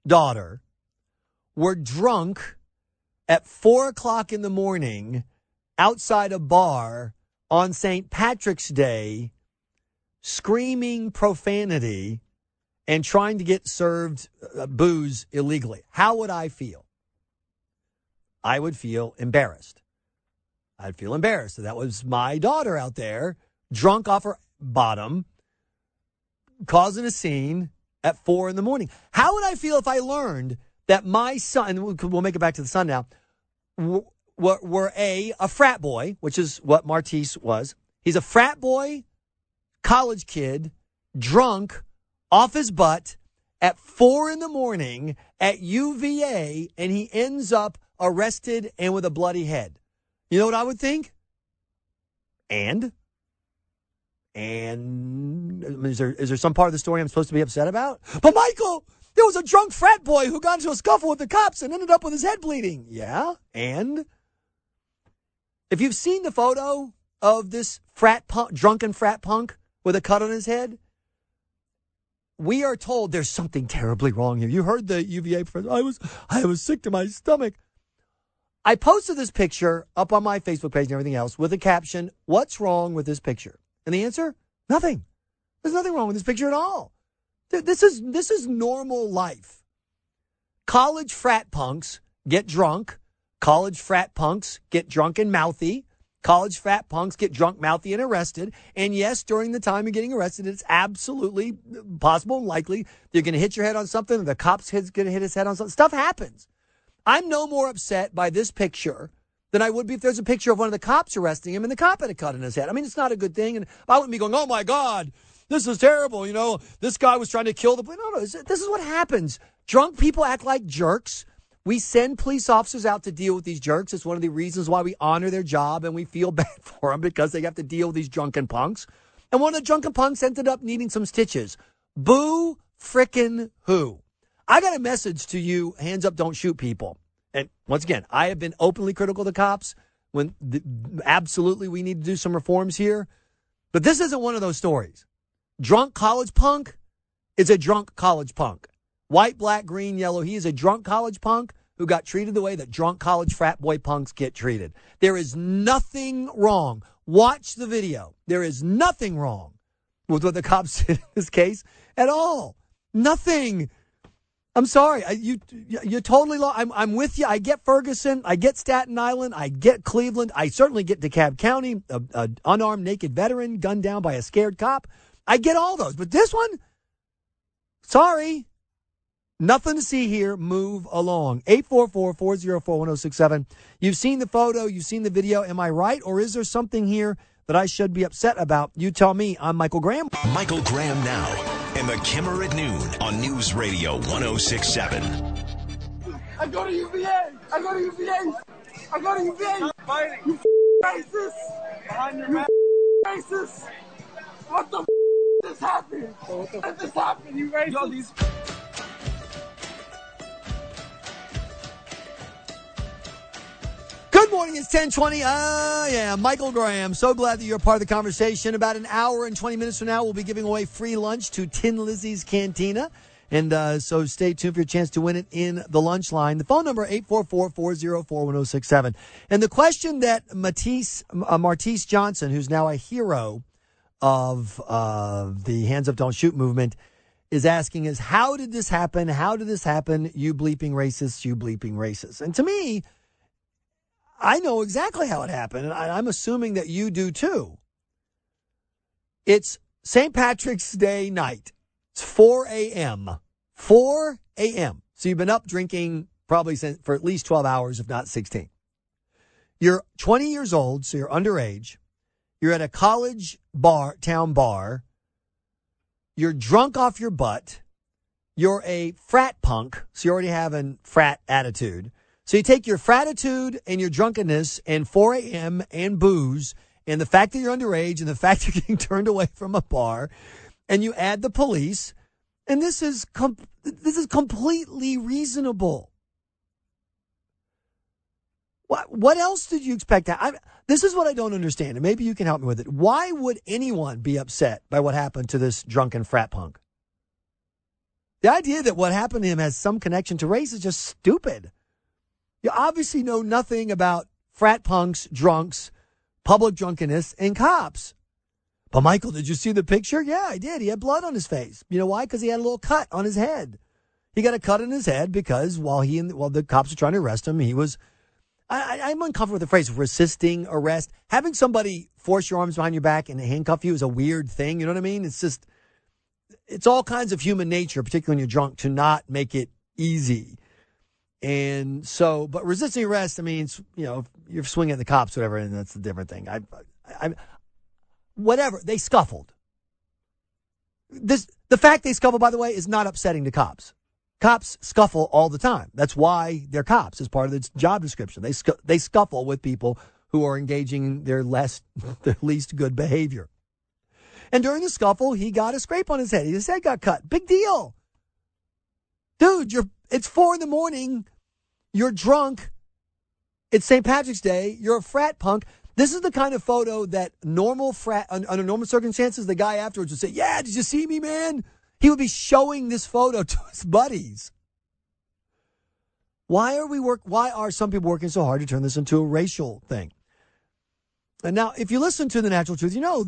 daughter, were drunk at four o'clock in the morning outside a bar on St. Patrick's Day, screaming profanity and trying to get served uh, booze illegally? How would I feel? I would feel embarrassed. I'd feel embarrassed that that was my daughter out there, drunk off her bottom, causing a scene at four in the morning. How would I feel if I learned that my son, we'll make it back to the son now, were, were a, a frat boy, which is what Martese was. He's a frat boy, college kid, drunk, off his butt at four in the morning at UVA, and he ends up arrested and with a bloody head. You know what I would think? And? And is there is there some part of the story I'm supposed to be upset about? But Michael, there was a drunk frat boy who got into a scuffle with the cops and ended up with his head bleeding. Yeah, and if you've seen the photo of this frat punk, drunken frat punk with a cut on his head, we are told there's something terribly wrong here. You heard the UVA professor. I was I was sick to my stomach. I posted this picture up on my Facebook page and everything else with a caption, What's wrong with this picture? And the answer, nothing. There's nothing wrong with this picture at all. This is this is normal life. College frat punks get drunk. College frat punks get drunk and mouthy. College frat punks get drunk, mouthy, and arrested. And yes, during the time you're getting arrested, it's absolutely possible and likely you're going to hit your head on something, the cop's head's going to hit his head on something. Stuff happens. I'm no more upset by this picture than I would be if there's a picture of one of the cops arresting him and the cop had a cut in his head. I mean, it's not a good thing. And I wouldn't be going, oh my God, this is terrible. You know, this guy was trying to kill the. No, no, this this is what happens. Drunk people act like jerks. We send police officers out to deal with these jerks. It's one of the reasons why we honor their job and we feel bad for them because they have to deal with these drunken punks. And one of the drunken punks ended up needing some stitches. Boo frickin' who? I got a message to you, hands up, don't shoot people. And once again, I have been openly critical of the cops when the, absolutely we need to do some reforms here. But this isn't one of those stories. Drunk college punk is a drunk college punk. White, black, green, yellow. He is a drunk college punk who got treated the way that drunk college frat boy punks get treated. There is nothing wrong. Watch the video. There is nothing wrong with what the cops did in this case at all. Nothing. I'm sorry. You, you're totally. lost. I'm, I'm with you. I get Ferguson. I get Staten Island. I get Cleveland. I certainly get DeKalb County. A, a unarmed naked veteran gunned down by a scared cop. I get all those. But this one, sorry, Nothing to see here. Move along. 844 404 1067. You've seen the photo, you've seen the video. Am I right? Or is there something here that I should be upset about? You tell me. I'm Michael Graham. Michael Graham now in the Kimmer at noon on News Radio 1067. I go to UVA. I go to UVA. I go to UVA. You racist. Behind your you racist. What the just happened? What just happened? You racist. Yo, these morning. It's 1020. Ah, yeah. Michael Graham. So glad that you're a part of the conversation. About an hour and 20 minutes from now, we'll be giving away free lunch to Tin Lizzie's Cantina. And uh, so stay tuned for your chance to win it in the lunch line. The phone number, 844-404-1067. And the question that Matisse, uh, Martese Johnson, who's now a hero of uh, the Hands Up Don't Shoot movement, is asking is, how did this happen? How did this happen? You bleeping racists, you bleeping racists. And to me, I know exactly how it happened, and I'm assuming that you do too. It's St. Patrick's Day night. It's 4 a.m. 4 a.m. So you've been up drinking probably for at least 12 hours, if not 16. You're 20 years old, so you're underage. You're at a college bar, town bar. You're drunk off your butt. You're a frat punk, so you already have a frat attitude. So you take your fratitude and your drunkenness and 4 a.m. and booze and the fact that you're underage and the fact you're getting turned away from a bar and you add the police and this is com- this is completely reasonable. What what else did you expect? I, this is what I don't understand, and maybe you can help me with it. Why would anyone be upset by what happened to this drunken frat punk? The idea that what happened to him has some connection to race is just stupid. You obviously know nothing about frat punks, drunks, public drunkenness, and cops. But Michael, did you see the picture? Yeah, I did. He had blood on his face. You know why? Because he had a little cut on his head. He got a cut in his head because while he and while the cops were trying to arrest him, he was. I, I'm uncomfortable with the phrase resisting arrest. Having somebody force your arms behind your back and handcuff you is a weird thing. You know what I mean? It's just, it's all kinds of human nature, particularly when you're drunk, to not make it easy. And so, but resisting arrest, I mean, you know, you're swinging at the cops, whatever, and that's a different thing. I, I, whatever, they scuffled. This, the fact they scuffle, by the way, is not upsetting to cops. Cops scuffle all the time. That's why they're cops as part of the job description. They, scu- they scuffle with people who are engaging their less, their least good behavior. And during the scuffle, he got a scrape on his head. His head got cut. Big deal. Dude, you're, it's four in the morning. You're drunk. It's St. Patrick's Day. You're a frat punk. This is the kind of photo that normal frat, under normal circumstances, the guy afterwards would say, Yeah, did you see me, man? He would be showing this photo to his buddies. Why are we work? Why are some people working so hard to turn this into a racial thing? And now, if you listen to the natural truth, you know,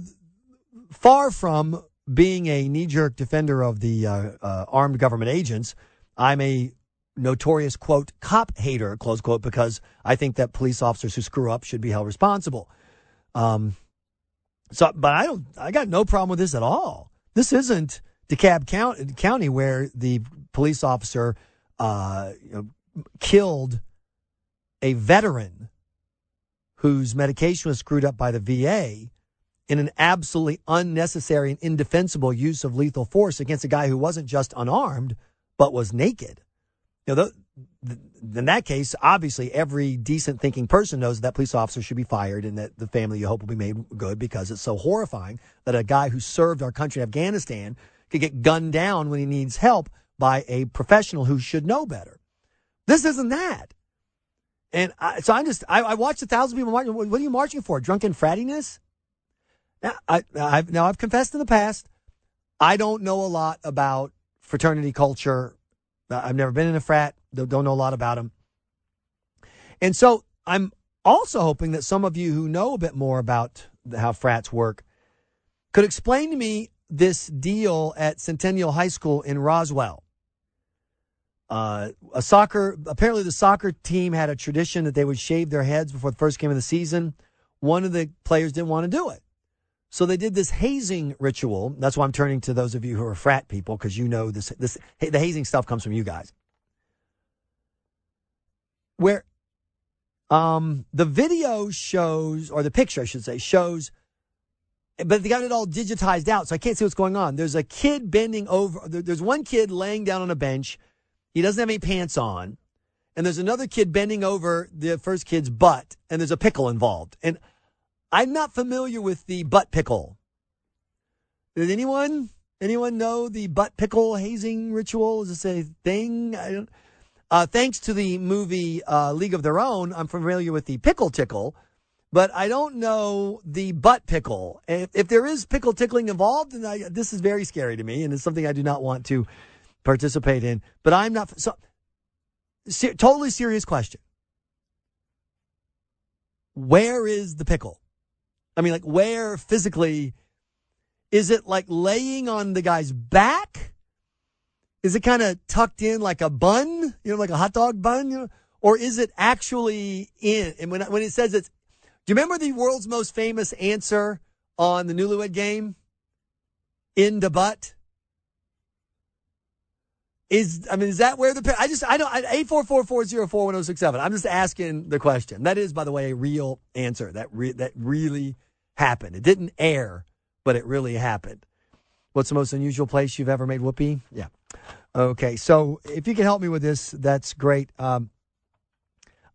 far from being a knee-jerk defender of the uh, uh, armed government agents, I'm a notorious quote cop hater close quote because I think that police officers who screw up should be held responsible. Um, so, but I don't. I got no problem with this at all. This isn't DeKalb County, County where the police officer uh, you know, killed a veteran whose medication was screwed up by the VA in an absolutely unnecessary and indefensible use of lethal force against a guy who wasn't just unarmed but was naked. You know, the, the, in that case, obviously, every decent thinking person knows that police officer should be fired and that the family you hope will be made good because it's so horrifying that a guy who served our country in Afghanistan could get gunned down when he needs help by a professional who should know better. This isn't that. And I, so I'm just, I, I watched a thousand people marching. What are you marching for? Drunken frattiness? Now, I, I've, now I've confessed in the past, I don't know a lot about fraternity culture I've never been in a frat, don't know a lot about them. And so I'm also hoping that some of you who know a bit more about how frats work could explain to me this deal at Centennial High School in Roswell. Uh, a soccer, apparently the soccer team had a tradition that they would shave their heads before the first game of the season. One of the players didn't want to do it. So they did this hazing ritual. That's why I'm turning to those of you who are frat people because you know this. This the hazing stuff comes from you guys. Where, um, the video shows or the picture I should say shows, but they got it all digitized out, so I can't see what's going on. There's a kid bending over. There's one kid laying down on a bench. He doesn't have any pants on, and there's another kid bending over the first kid's butt, and there's a pickle involved. And I'm not familiar with the butt pickle. Did anyone anyone know the butt pickle hazing ritual? Is this a thing? Uh, thanks to the movie uh, League of Their Own, I'm familiar with the pickle tickle, but I don't know the butt pickle. If, if there is pickle tickling involved, then I, this is very scary to me, and it's something I do not want to participate in. But I'm not so. Ser- totally serious question. Where is the pickle? I mean, like, where physically is it like laying on the guy's back? Is it kind of tucked in like a bun, you know, like a hot dog bun, you know? Or is it actually in? And when, when it says it's, do you remember the world's most famous answer on the newlywed game? In the butt? Is, I mean, is that where the, I just, I don't, 844-404-1067. I'm just asking the question. That is, by the way, a real answer. That re, that really happened. It didn't air, but it really happened. What's the most unusual place you've ever made whoopee? Yeah. Okay. So if you can help me with this, that's great. Um,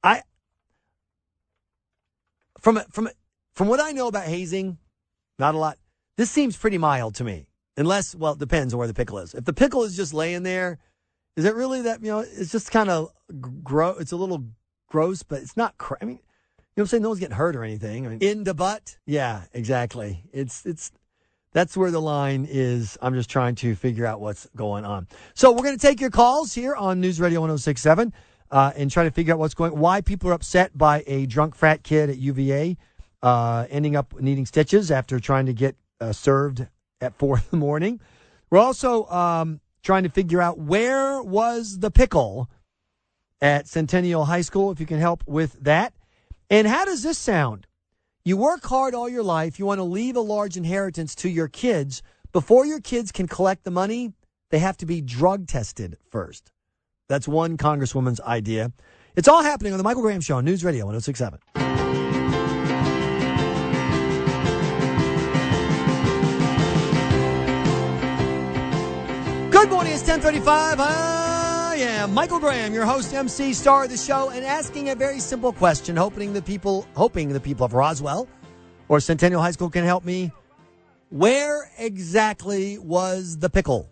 I, from, from, from what I know about hazing, not a lot. This seems pretty mild to me. Unless, well, it depends on where the pickle is. If the pickle is just laying there, is it really that, you know, it's just kind of gross. It's a little gross, but it's not, cra- I mean, know what I'm saying? No one's getting hurt or anything. I mean, in the butt. Yeah, exactly. It's, it's, that's where the line is. I'm just trying to figure out what's going on. So we're going to take your calls here on News Radio 1067 uh, and try to figure out what's going why people are upset by a drunk frat kid at UVA uh, ending up needing stitches after trying to get uh, served at four in the morning. We're also um, trying to figure out where was the pickle at Centennial High School, if you can help with that. And how does this sound? You work hard all your life. You want to leave a large inheritance to your kids. Before your kids can collect the money, they have to be drug tested first. That's one Congresswoman's idea. It's all happening on the Michael Graham Show on News Radio 1067. Good morning. It's 1035. I am Michael Graham, your host, MC, star of the show, and asking a very simple question, hoping the people, hoping the people of Roswell or Centennial High School can help me. Where exactly was the pickle?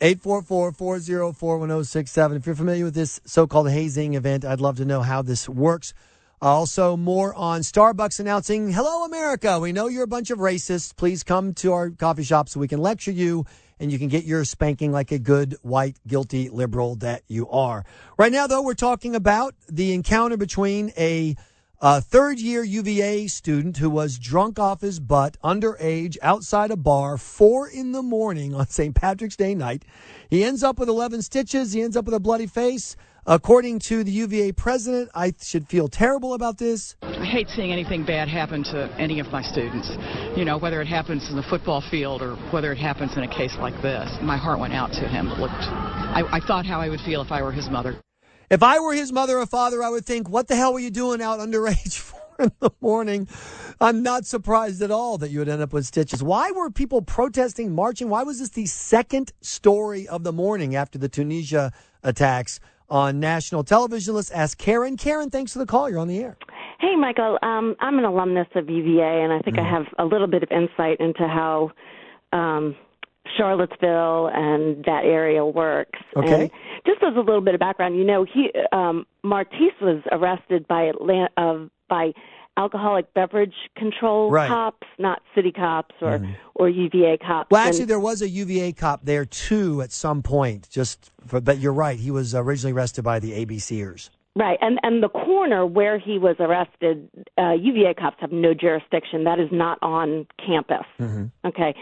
844-404-1067. If you're familiar with this so-called hazing event, I'd love to know how this works. Uh, also, more on Starbucks announcing, Hello, America. We know you're a bunch of racists. Please come to our coffee shop so we can lecture you and you can get your spanking like a good, white, guilty liberal that you are. Right now, though, we're talking about the encounter between a uh, third year UVA student who was drunk off his butt, underage, outside a bar, four in the morning on St. Patrick's Day night. He ends up with 11 stitches. He ends up with a bloody face. According to the UVA president, I should feel terrible about this. I hate seeing anything bad happen to any of my students. You know, whether it happens in the football field or whether it happens in a case like this. My heart went out to him. It looked, I, I thought how I would feel if I were his mother. If I were his mother or father, I would think, what the hell were you doing out underage four in the morning? I'm not surprised at all that you would end up with stitches. Why were people protesting, marching? Why was this the second story of the morning after the Tunisia attacks on national television? Let's ask Karen. Karen, thanks for the call. You're on the air. Hey, Michael. Um, I'm an alumnus of UVA, and I think I have a little bit of insight into how um, Charlottesville and that area works. Okay. And just as a little bit of background, you know, he um, Martese was arrested by Atlant- uh, by alcoholic beverage control Right. cops, not city cops or or UVA cops. Well, And- actually, there was a UVA cop there too at some point. Just, for, but you're right. He was originally arrested by the ABCers. Right, and and the corner where he was arrested, uh, UVA cops have no jurisdiction. That is not on campus. Okay,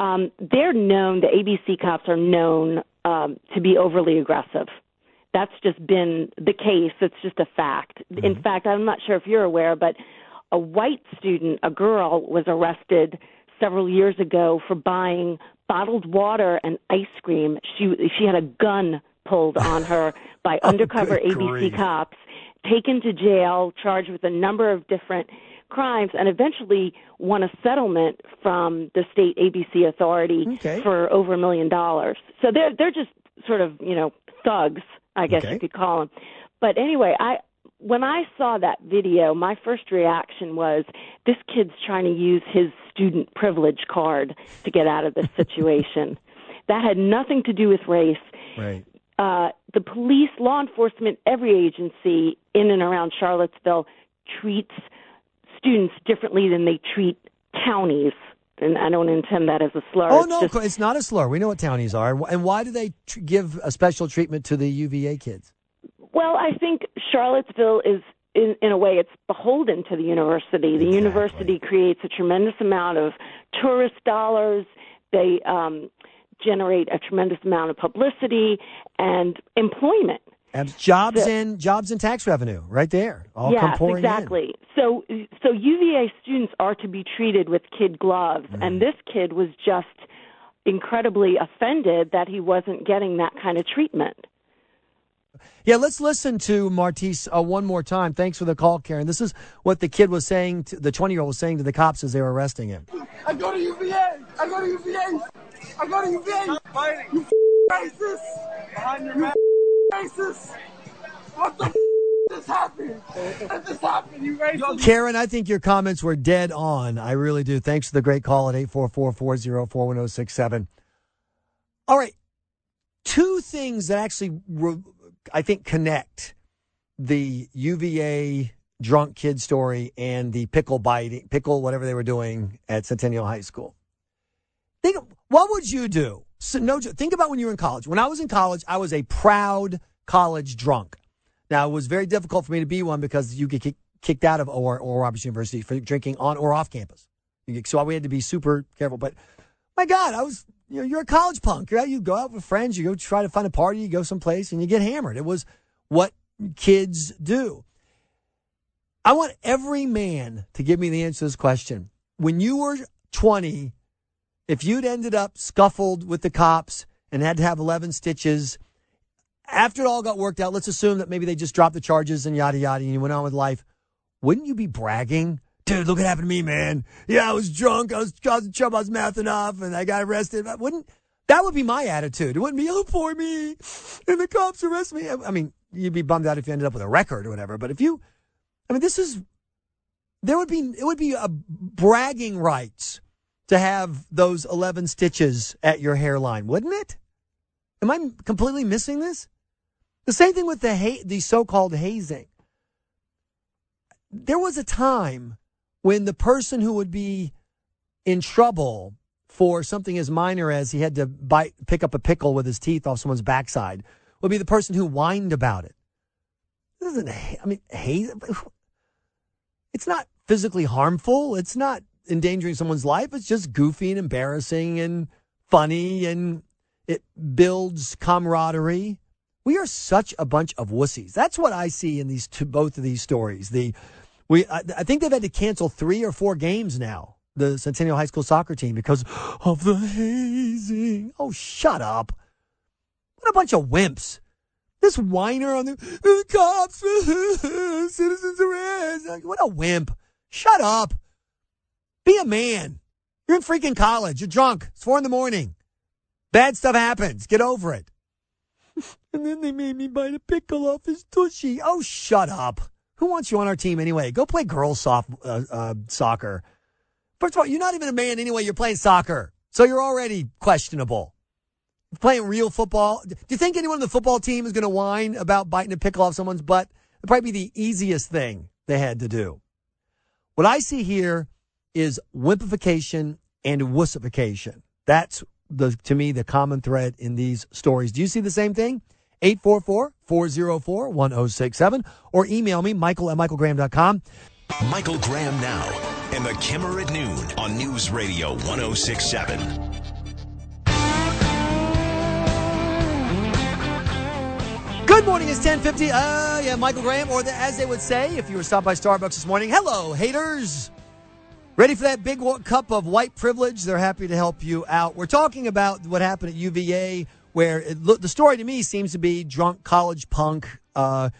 um, they're known. The ABC cops are known um, to be overly aggressive. That's just been the case. It's just a fact. In fact, I'm not sure if you're aware, but a white student, a girl, was arrested several years ago for buying bottled water and ice cream. She she had a gun pulled on her by oh, undercover ABC grief. cops, taken to jail, charged with a number of different crimes, and eventually won a settlement from the state ABC authority Okay. for over a million dollars. So they're they're just sort of you know thugs, I guess Okay. you could call them. But anyway, I when I saw that video, my first reaction was this kid's trying to use his student privilege card to get out of this situation. that had nothing to do with race. Right. Uh, the police, law enforcement, every agency in and around Charlottesville treats students differently than they treat townies. And I don't intend that as a slur. Oh It's no, just- it's not a slur. We know what townies are, and why do they tr- give a special treatment to the UVA kids? Well, I think Charlottesville is, in, in a way, it's beholden to the university. The university creates a tremendous amount of tourist dollars. They um, generate a tremendous amount of publicity and employment. And jobs and jobs and tax revenue, right there, all come yes, pouring in. exactly. So, so UVA students are to be treated with kid gloves, Mm. and this kid was just incredibly offended that he wasn't getting that kind of treatment. Yeah, let's listen to Martese uh, one more time. Thanks for the call, Karen. This is what the kid was saying. To, the twenty-year-old was saying to the cops as they were arresting him. I go to UVA. I go to UVA. I go to UVA. You racist. Behind your man. racist. What the just happened? What just happened? You racist. Karen, I think your comments were dead on. I really do. Thanks for the great call at 844-404-1067. All right. Two things that actually, re- I think, connect the UVA drunk kid story and the pickle biting, pickle, whatever they were doing at Centennial High School. Think, what would you do? So, no, think about when you were in college. When I was in college, I was a proud college drunk. Now, it was very difficult for me to be one because you get kicked out of Oral Roberts University for drinking on or off campus. So we had to be super careful. But my God, I was, you know, you're a college punk. You're out, you go out with friends, you go try to find a party, you go someplace and you get hammered. It was what kids do. I want every man to give me the answer to this question. When you were 20, if you'd ended up scuffled with the cops and had to have 11 stitches, after it all got worked out, let's assume that maybe they just dropped the charges and yada yada and you went on with life. Wouldn't you be bragging? Dude, look what happened to me, man. Yeah, I was drunk. I was causing trouble. I was mouthing off and I got arrested. But wouldn't, that would be my attitude. It wouldn't be, oh, poor me. And the cops arrest me. I mean, you'd be bummed out if you ended up with a record or whatever. But if you, I mean, this is, there would be, it would be a bragging rights to have those 11 stitches at your hairline, wouldn't it? Am I completely missing this? The same thing with the ha- the so-called hazing. There was a time when the person who would be in trouble for something as minor as he had to bite, pick up a pickle with his teeth off someone's backside would be the person who whined about it. This isn't, I mean, haze. It's not physically harmful. It's not endangering someone's life. It's just goofy and embarrassing and funny and it builds camaraderie. We are such a bunch of wussies. That's what I see in these two, both of these stories. The we I, I think they've had to cancel three or four games now. The Centennial High School soccer team because of the hazing. Oh, shut up! What a bunch of wimps. This whiner on the, the cops, citizens arrest. What a wimp. Shut up. Be a man. You're in freaking college. You're drunk. It's four in the morning. Bad stuff happens. Get over it. and then they made me bite a pickle off his tushy. Oh, shut up. Who wants you on our team anyway? Go play girls soft, uh, uh, soccer. First of all, you're not even a man anyway. You're playing soccer. So you're already questionable. Playing real football. Do you think anyone on the football team is going to whine about biting a pickle off someone's butt? It'd probably be the easiest thing they had to do. What I see here is wimpification and wussification. That's the to me the common thread in these stories. Do you see the same thing? 844-404-1067 or email me, michael at michaelgraham.com. Michael Graham now and the Kimmer at noon on News Radio 1067. Good morning, it's 1050. Uh, yeah, Michael Graham, or the, as they would say if you were stopped by Starbucks this morning, hello, haters. Ready for that big cup of white privilege? They're happy to help you out. We're talking about what happened at UVA, where it, the story to me seems to be drunk college punk uh,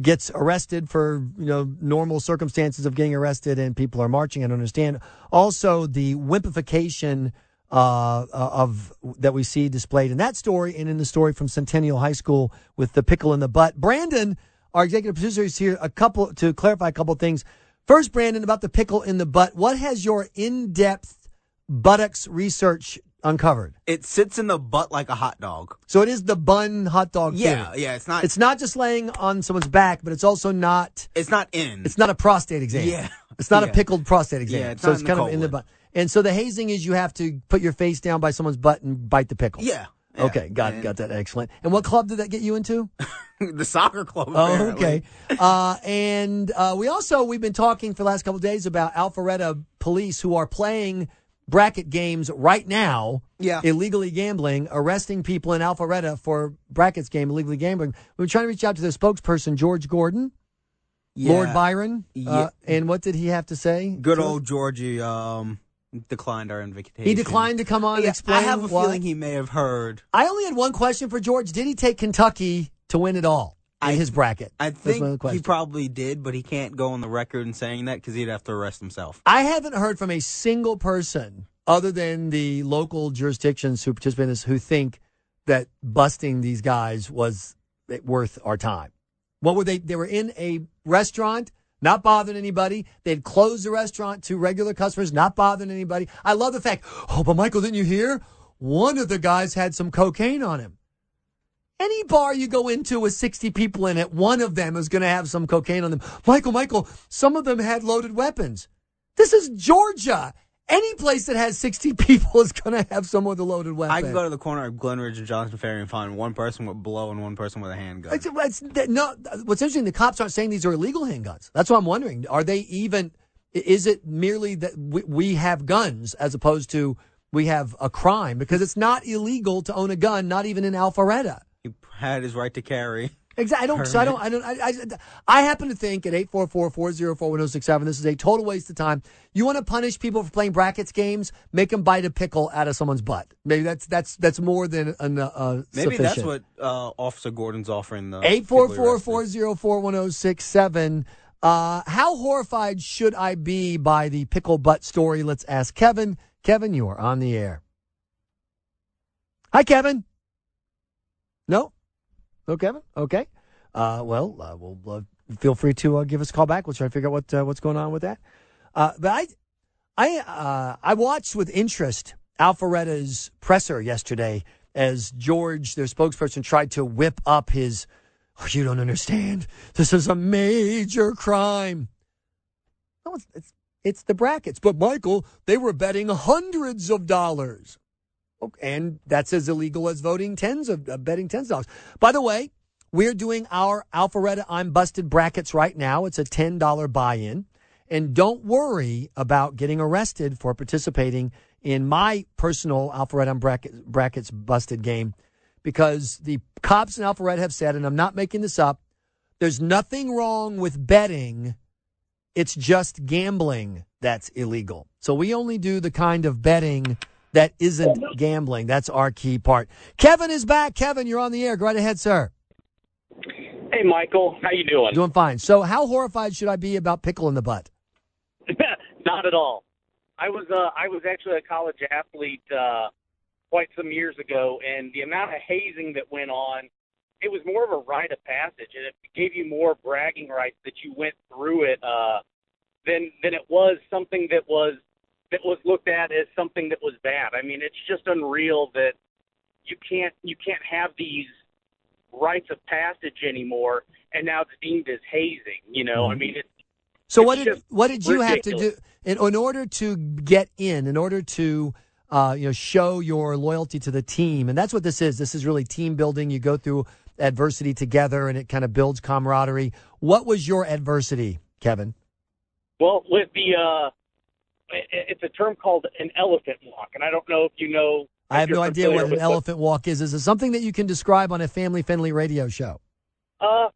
gets arrested for you know normal circumstances of getting arrested, and people are marching. I don't understand. Also, the wimpification uh, of that we see displayed in that story and in the story from Centennial High School with the pickle in the butt. Brandon, our executive producer, is here a couple to clarify a couple things. First, Brandon, about the pickle in the butt. What has your in-depth buttocks research uncovered? It sits in the butt like a hot dog. So it is the bun hot dog. Yeah, theory. yeah, it's not- It's not just laying on someone's back, but it's also not. It's not in. It's not a prostate exam. Yeah. It's not a pickled prostate exam. Yeah, it's so it's kind of in the butt. And so the hazing is you have to put your face down by someone's butt and bite the pickle. Yeah. Okay, got got that. Excellent. And what club did that get you into? the soccer club. Oh, apparently. okay. Uh, and uh, we also we've been talking for the last couple of days about Alpharetta police who are playing bracket games right now. Yeah. illegally gambling, arresting people in Alpharetta for brackets game illegally gambling. We were trying to reach out to their spokesperson George Gordon, Lord Byron. Yeah. Uh, and what did he have to say? Good to old Georgie um, declined our invitation. He declined to come on and Yeah, explain. I have a why. feeling he may have heard. I only had one question for George. Did he take Kentucky to win it all in his bracket? I That's my other think he probably did, but he can't go on the record and saying that because he'd have to arrest himself. I haven't heard from a single person other than the local jurisdictions who participate in this who think that busting these guys was worth our time. What were they? They were in a restaurant, not bothering anybody. They'd closed the restaurant to regular customers, not bothering anybody. I love the fact, oh, but Michael, didn't you hear? One of the guys had some cocaine on him. Any bar you go into with 60 people in it, one of them is going to have some cocaine on them. Michael, Michael, some of them had loaded weapons. This is Georgia. Any place that has 60 people is going to have someone with a loaded weapon. I can go to the corner of Glenridge and Johnson Ferry and find one person with blow and one person with a handgun. It's, it's, no, what's interesting, the cops aren't saying these are illegal handguns. That's what I'm wondering. Are they even, is it merely that we, we have guns as opposed to we have a crime? Because it's not illegal to own a gun, not even in Alpharetta. He had his right to carry. Exactly. I don't. So I don't. I don't. I, I, I happen to think at 844-404-1067, this is a total waste of time. You want to punish people for playing brackets games? Make them bite a pickle out of someone's butt. Maybe that's that's that's more than an, uh, Maybe sufficient. that's what uh, Officer Gordon's offering the Eight people four he four arrested. four zero four one zero six seven. Uh, how horrified should I be by the pickle butt story? Let's ask Kevin. Kevin, you are on the air. Hi, Kevin. No, Kevin. Okay. Uh, well, uh, we'll uh, feel free to uh, give us a call back. We'll try to figure out what uh, what's going on with that. But I, I, I watched with interest Alpharetta's presser yesterday as George, their spokesperson, tried to whip up his. Oh, you don't understand. This is a major crime. No, it's, it's it's the brackets. But Michael, they were betting hundreds of dollars. And that's as illegal as voting tens of uh, betting tens of dollars. By the way, we're doing our Alpharetta I'm Busted brackets right now. It's a $10 buy-in. And don't worry about getting arrested for participating in my personal Alpharetta I'm bracket, brackets busted game because the cops in Alpharetta have said, and I'm not making this up, there's nothing wrong with betting. It's just gambling that's illegal. So we only do the kind of betting that isn't gambling. That's our key part. Kevin is back. Kevin, you're on the air. Go right ahead, sir. Hey, Michael, how you doing? Doing fine. So how horrified should I be about pickle in the butt? Not at all. I was uh, I was actually a college athlete uh, quite some years ago, and the amount of hazing that went on, it was more of a rite of passage, and it gave you more bragging rights that you went through it uh, than than it was something that was that was looked at as something that was bad. I mean, it's just unreal that you can't you can't have these rites of passage anymore, and now it's deemed as hazing. You know, I mean, it's So what did what did you have to do in, in order to get in, in order to uh, you know show your loyalty to the team? And that's what this is. This is really team building. You go through adversity together, and it kind of builds camaraderie. What was your adversity, Kevin? Well, with the uh, it's a term called an elephant walk, and I don't know if you know. I have no idea what an elephant walk is. Is it something that you can describe on a family friendly radio show? Uh,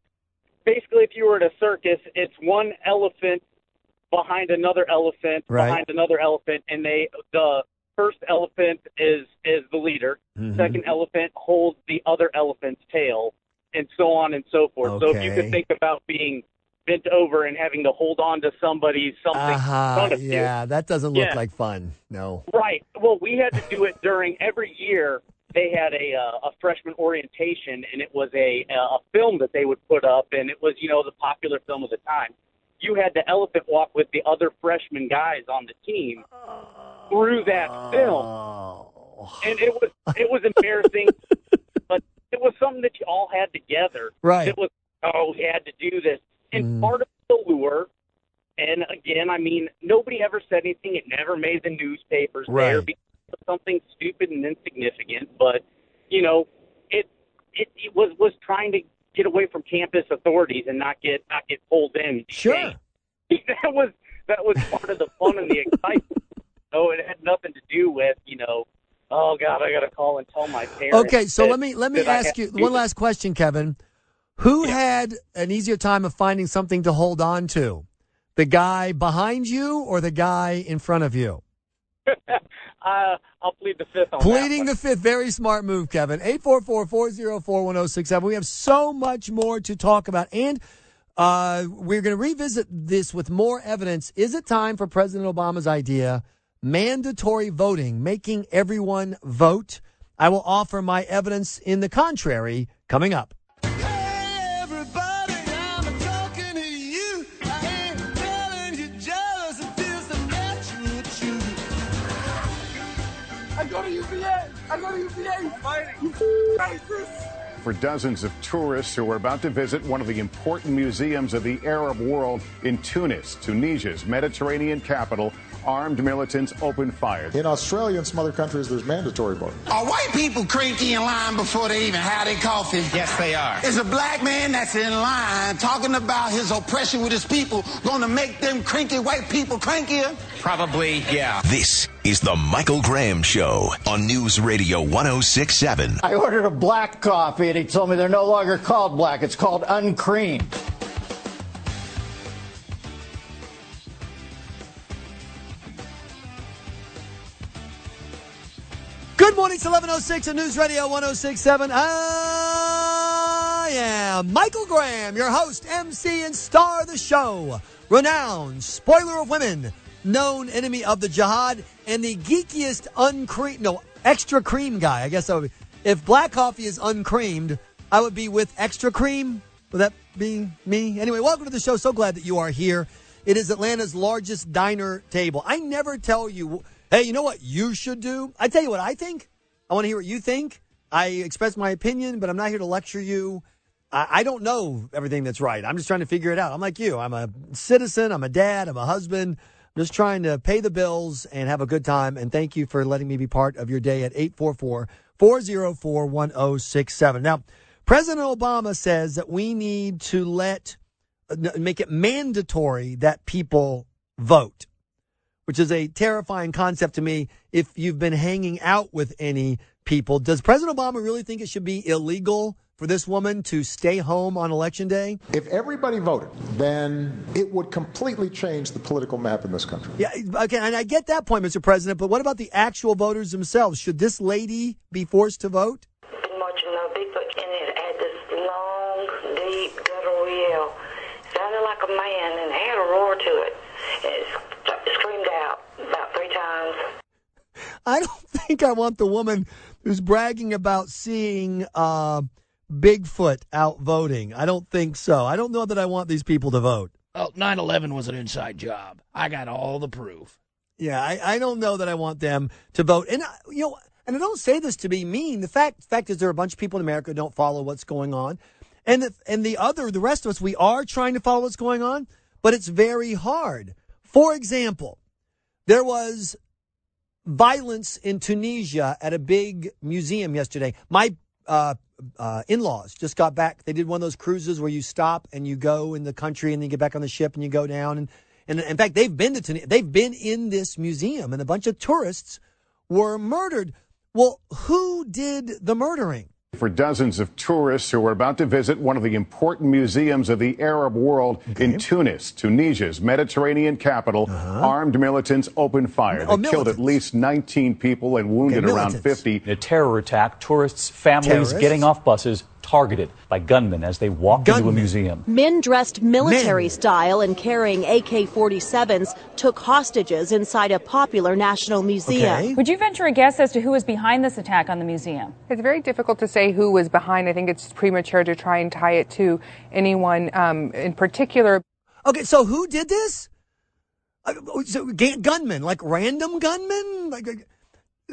basically, if you were at a circus, it's one elephant behind another elephant, Right. behind another elephant, and they the first elephant is is the leader. Mhm. Second elephant holds the other elephant's tail, and so on and so forth. So if you could think about being bent over and having to hold on to somebody's something Uh-huh, of you. yeah, that doesn't look Yeah. like fun. No. Right. Well, we had to do it during every year. They had a uh, a freshman orientation, and it was a a film that they would put up, and it was you know the popular film of the time. You had the elephant walk with the other freshman guys on the team through that film, and it was it was embarrassing, but it was something that you all had together. Right. It was oh we had to do this, and Mm. part of the lure. And again, I mean, nobody ever said anything. It never made the newspapers there Right. because of something stupid and insignificant. But you know, it it, it was was trying to get away from campus authorities and not get not get pulled in. Sure. that was that was part of the fun and the excitement. So it had nothing to do with you know, oh God, I got to call and tell my parents. Okay, so that- let me let me ask you one last question, Kevin. Who had an easier time of finding something to hold on to? The guy behind you or the guy in front of you? uh, I'll plead the fifth on. Pleading the fifth, very smart move, Kevin. 844-404-1067. We have so much more to talk about, and uh, we're going to revisit this with more evidence. Is it time for President Obama's idea, mandatory voting, making everyone vote? I will offer my evidence in the contrary coming up. You for dozens of tourists who are about to visit one of the important museums of the Arab world in Tunis, Tunisia's Mediterranean capital. Armed militants opened fire. In Australia and some other countries, there's mandatory voting. Are white people cranky in line before they even have their coffee? Yes, they are. Is a black man that's in line talking about his oppression with his people going to make them cranky white people crankier? Probably, yeah. This is the Michael Graham Show on News Radio 1067. I ordered a black coffee and he told me they're no longer called black. It's called uncreamed. Good morning, it's 1106 on News Radio 1067. I am Michael Graham, your host, MC, and star of the show. Renowned spoiler of women, known enemy of the jihad, and the geekiest uncream, no, extra cream guy. I guess I would be. If black coffee is uncreamed, I would be with extra cream. Would that be me? Anyway, welcome to the show. So glad that you are here. It is Atlanta's largest diner table. I never tell you, hey, you know what you should do? I tell you what I think. I want to hear what you think. I express my opinion, but I'm not here to lecture you. I, I don't know everything that's right. I'm just trying to figure it out. I'm like you. I'm a citizen. I'm a dad. I'm a husband. Just trying to pay the bills and have a good time. And thank you for letting me be part of your day at 844 404 1067. Now, President Obama says that we need to let, uh, make it mandatory that people vote which is a terrifying concept to me if you've been hanging out with any people. Does President Obama really think it should be illegal for this woman to stay home on election day? If everybody voted, then it would completely change the political map in this country. Yeah, okay, and I get that point, Mr. President, but what about the actual voters themselves? Should this lady be forced to vote? been watching Bigfoot, and it had this long, deep guttural yell. Sounded like a man, and had a roar to it. It screamed out about three times. I don't think I want the woman who's bragging about seeing uh, Bigfoot out voting. I don't think so. I don't know that I want these people to vote. Well, 9 11 was an inside job. I got all the proof. Yeah, I, I don't know that I want them to vote. And, uh, you know, and I don't say this to be mean. The fact, fact is there are a bunch of people in America who don't follow what's going on. And the, and the other, the rest of us, we are trying to follow what's going on, but it's very hard. For example, there was violence in Tunisia at a big museum yesterday. My uh, uh, in-laws just got back. They did one of those cruises where you stop and you go in the country and then you get back on the ship and you go down. And, and in fact, they've been to. They've been in this museum and a bunch of tourists were murdered. Well, who did the murdering? For dozens of tourists who are about to visit one of the important museums of the Arab world in Tunis, Tunisia's Mediterranean capital. Uh-huh. Armed militants opened fire. Oh, they Oh, killed at least 19 people and wounded around 50. In a terror attack, tourists, families Terrorists? getting off buses targeted by gunmen as they walked into a museum. Men dressed military style and carrying AK 47s took hostages inside a popular national museum. Would you venture a guess as to who was behind this attack on the museum? It's very difficult to say who was behind. I think it's premature to try and tie it to anyone um, in particular. Okay, so who did this? Uh, so ga- gunmen, like random gunmen, like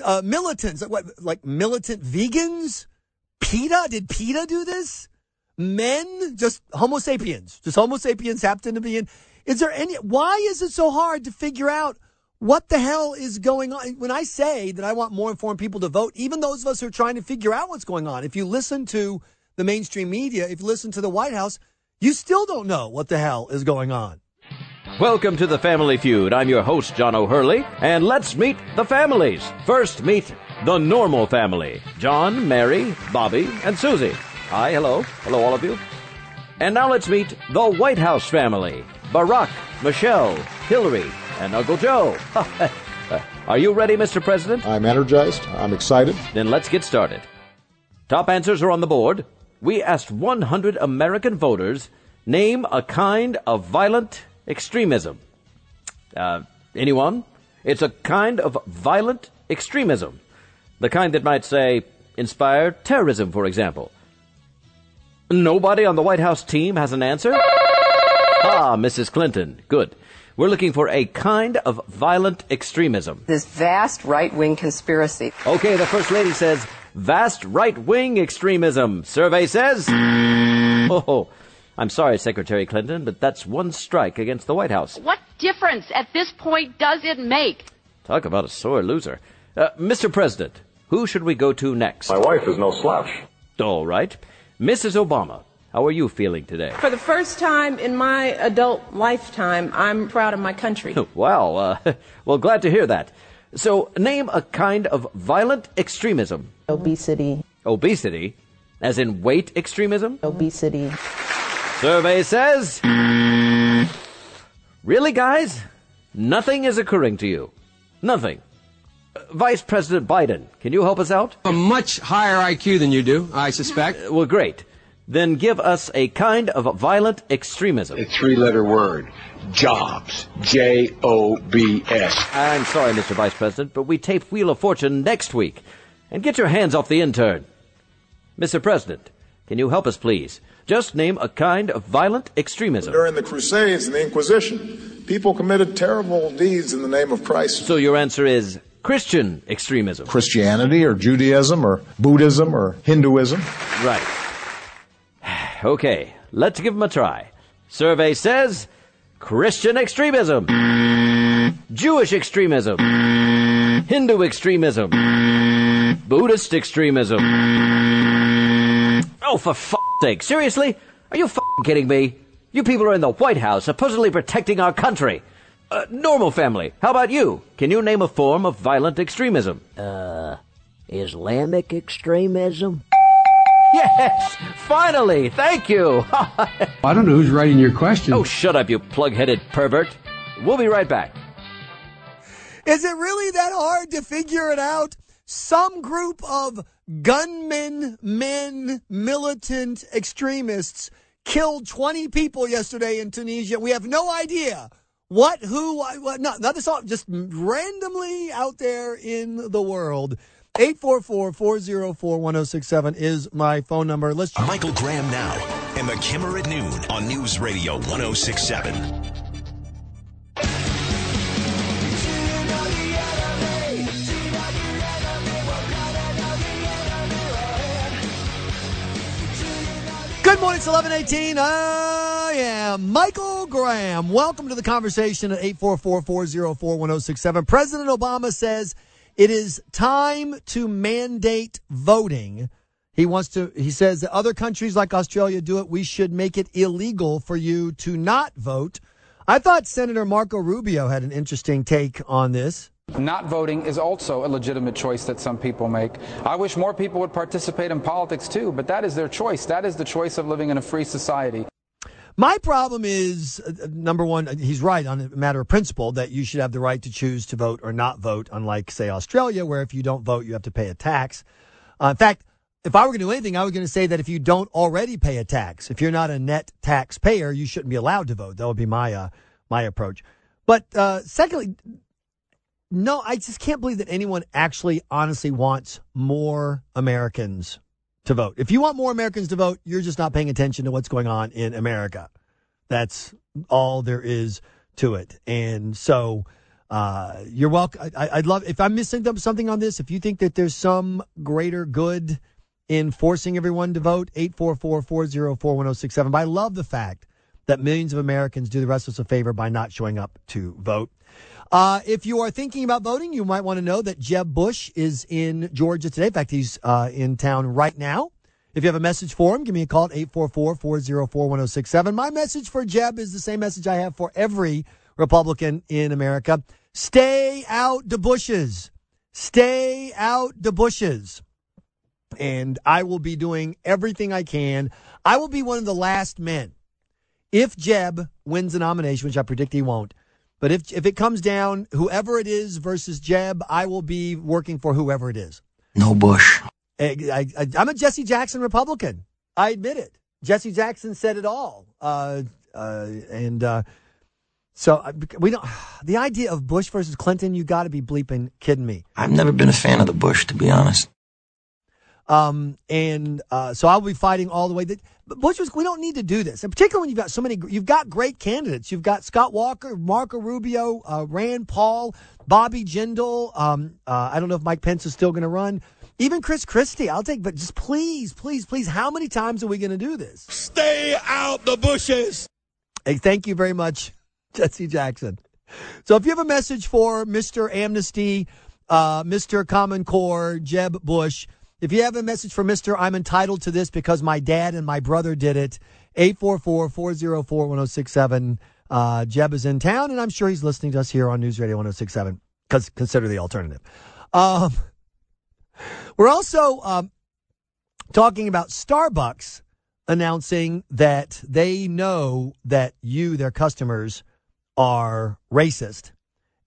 uh, militants, like what, like militant vegans? PETA? Did PETA do this? Men, just Homo sapiens, just Homo sapiens happen to be in. Is there any? Why is it so hard to figure out what the hell is going on? When I say that I want more informed people to vote, even those of us who are trying to figure out what's going on, if you listen to the mainstream media, if you listen to the White House, you still don't know what the hell is going on. Welcome to the Family Feud. I'm your host, John O'Hurley, and let's meet the families. First, meet the normal family John, Mary, Bobby, and Susie. Hi, hello. Hello, all of you. And now let's meet the White House family Barack, Michelle, Hillary, and Uncle Joe. Are you ready, Mr. President? I'm energized. I'm excited. Then let's get started. Top answers are on the board. We asked 100 American voters name a kind of violent extremism. Uh, anyone? It's a kind of violent extremism. The kind that might, say, inspire terrorism, for example. Nobody on the White House team has an answer? Ah, Mrs. Clinton. Good. We're looking for a kind of violent extremism. This vast right wing conspiracy. Okay, the First Lady says vast right wing extremism. Survey says. Oh, I'm sorry, Secretary Clinton, but that's one strike against the White House. What difference at this point does it make? Talk about a sore loser. Uh, Mr. President, who should we go to next? My wife is no slouch. All right. Mrs. Obama, how are you feeling today? For the first time in my adult lifetime, I'm proud of my country. Wow. Uh, well, glad to hear that. So, name a kind of violent extremism. Obesity. Obesity? As in weight extremism? Obesity. Survey says. Really, guys? Nothing is occurring to you. Nothing. Uh, Vice President Biden, can you help us out? A much higher IQ than you do, I suspect. Uh, well, great. Then give us a kind of violent extremism. A three letter word. Jobs. J O B S. I'm sorry, Mr. Vice President, but we tape Wheel of Fortune next week. And get your hands off the intern. Mr. President, can you help us, please? Just name a kind of violent extremism. During the Crusades and the Inquisition, people committed terrible deeds in the name of Christ. So your answer is Christian extremism. Christianity or Judaism or Buddhism or Hinduism. Right. Okay, let's give them a try. Survey says Christian extremism, Jewish extremism, Hindu extremism, Buddhist extremism. Oh, for f***ing sake. Seriously? Are you f***ing kidding me? You people are in the White House, supposedly protecting our country. Uh, normal family, how about you? Can you name a form of violent extremism? Uh, Islamic extremism? Yes! Finally! Thank you! I don't know who's writing your question. Oh, shut up, you plug-headed pervert. We'll be right back. Is it really that hard to figure it out? Some group of gunmen, men, militant extremists killed 20 people yesterday in Tunisia. We have no idea what, who, what, not, not this all, just randomly out there in the world. 844-404-1067 is my phone number. Let's Michael Graham now and the Kimmer at noon on News Radio 1067. Good morning, it's 1118. I am Michael Graham. Welcome to the conversation at 844-404-1067. President Obama says it is time to mandate voting. He wants to, he says that other countries like Australia do it. We should make it illegal for you to not vote. I thought Senator Marco Rubio had an interesting take on this. Not voting is also a legitimate choice that some people make. I wish more people would participate in politics too, but that is their choice. That is the choice of living in a free society. My problem is uh, number one, uh, he's right on a matter of principle that you should have the right to choose to vote or not vote, unlike, say, Australia, where if you don't vote, you have to pay a tax. Uh, in fact, if I were going to do anything, I was going to say that if you don't already pay a tax, if you're not a net taxpayer, you shouldn't be allowed to vote. That would be my uh, my approach. But uh, secondly, no, I just can't believe that anyone actually honestly wants more Americans to vote. If you want more Americans to vote, you're just not paying attention to what's going on in America. That's all there is to it. And so uh, you're welcome. I, would love if I'm missing something on this. If you think that there's some greater good in forcing everyone to vote, 844-404-1067. But I love the fact that millions of Americans do the rest of us a favor by not showing up to vote. Uh, if you are thinking about voting, you might want to know that Jeb Bush is in Georgia today. In fact, he's uh, in town right now. If you have a message for him, give me a call at 844-404-1067. My message for Jeb is the same message I have for every Republican in America. Stay out the bushes. Stay out the bushes. And I will be doing everything I can. I will be one of the last men. If Jeb wins the nomination, which I predict he won't, but if if it comes down, whoever it is versus Jeb, I will be working for whoever it is. No Bush. I, am a Jesse Jackson Republican. I admit it. Jesse Jackson said it all. Uh, uh, and uh, so uh, we don't. The idea of Bush versus Clinton, you got to be bleeping kidding me. I've never been a fan of the Bush, to be honest. Um, and uh, so I'll be fighting all the way. Bush was. We don't need to do this, and particularly when you've got so many. You've got great candidates. You've got Scott Walker, Marco Rubio, uh, Rand Paul, Bobby Jindal. Um, uh, I don't know if Mike Pence is still going to run. Even Chris Christie, I'll take. But just please, please, please, how many times are we going to do this? Stay out the bushes. Hey, thank you very much, Jesse Jackson. So if you have a message for Mr. Amnesty, uh, Mr. Common Core, Jeb Bush. If you have a message for Mr. I'm entitled to this because my dad and my brother did it, 844-404-1067. Uh, Jeb is in town, and I'm sure he's listening to us here on News Radio 1067 because consider the alternative. Um, we're also um, talking about Starbucks announcing that they know that you, their customers, are racist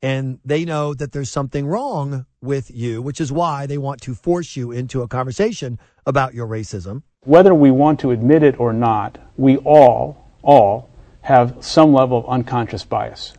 and they know that there's something wrong with you, which is why they want to force you into a conversation about your racism. Whether we want to admit it or not, we all, all have some level of unconscious bias.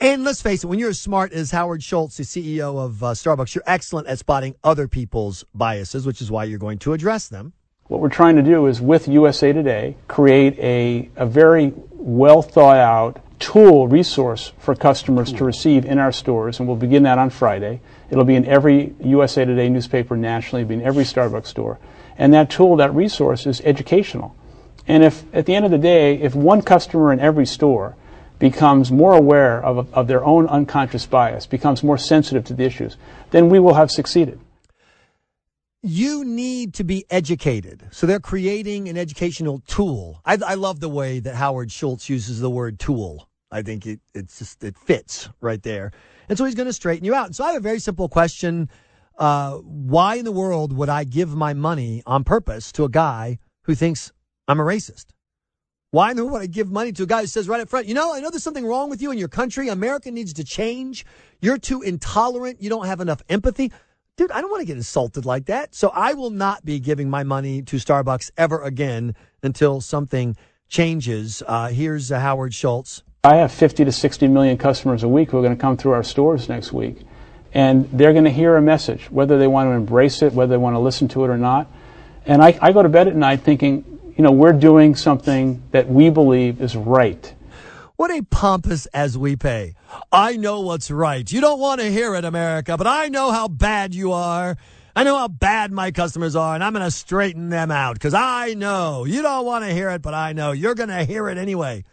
And let's face it, when you're as smart as Howard Schultz, the CEO of uh, Starbucks, you're excellent at spotting other people's biases, which is why you're going to address them. What we're trying to do is, with USA Today, create a, a very well thought out tool resource for customers to hmm. receive in our stores, and we'll begin that on Friday. It'll be in every USA Today newspaper nationally, it'll be in every Starbucks store. And that tool, that resource, is educational. And if, at the end of the day, if one customer in every store becomes more aware of, of their own unconscious bias, becomes more sensitive to the issues, then we will have succeeded you need to be educated. So they're creating an educational tool. I, I, love the way that Howard Schultz uses the word tool. I think it, it's just, it fits right there. And so he's going to straighten you out. So I have a very simple question. Uh, why in the world would I give my money on purpose to a guy who thinks I'm a racist? Why in the world would I give money to a guy who says right up front, you know, I know there's something wrong with you in your country. America needs to change. You're too intolerant. You don't have enough empathy dude, I don't want to get insulted like that. So I will not be giving my money to Starbucks ever again until something changes. Uh, here's uh, Howard Schultz. I have 50 to 60 million customers a week who are going to come through our stores next week. And they're going to hear a message, whether they want to embrace it, whether they want to listen to it or not. And I, I go to bed at night thinking, you know, we're doing something that we believe is right. What a pompous as we pay. I know what's right. You don't want to hear it, America, but I know how bad you are. I know how bad my customers are, and I'm going to straighten them out because I know you don't want to hear it, but I know you're going to hear it anyway.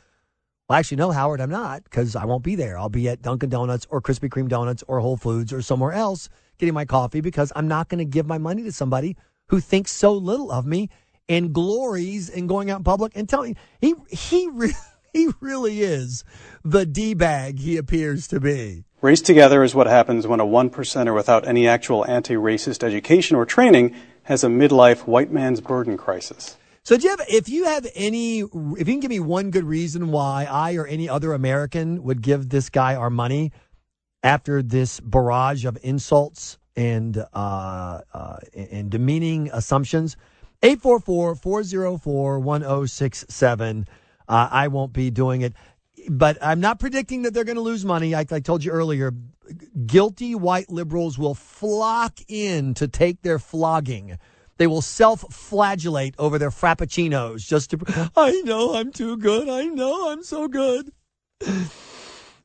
Well, actually, no, Howard, I'm not because I won't be there. I'll be at Dunkin' Donuts or Krispy Kreme Donuts or Whole Foods or somewhere else getting my coffee because I'm not going to give my money to somebody who thinks so little of me and glories in going out in public and telling he he really he really is the D bag he appears to be. Race Together is what happens when a one percenter without any actual anti racist education or training has a midlife white man's burden crisis. So, do you have, if you have any, if you can give me one good reason why I or any other American would give this guy our money after this barrage of insults and uh, uh, and demeaning assumptions, 844-404-1067. Uh, I won't be doing it, but I'm not predicting that they're going to lose money. I told you earlier, guilty white liberals will flock in to take their flogging. They will self-flagellate over their frappuccinos just to. I know I'm too good. I know I'm so good.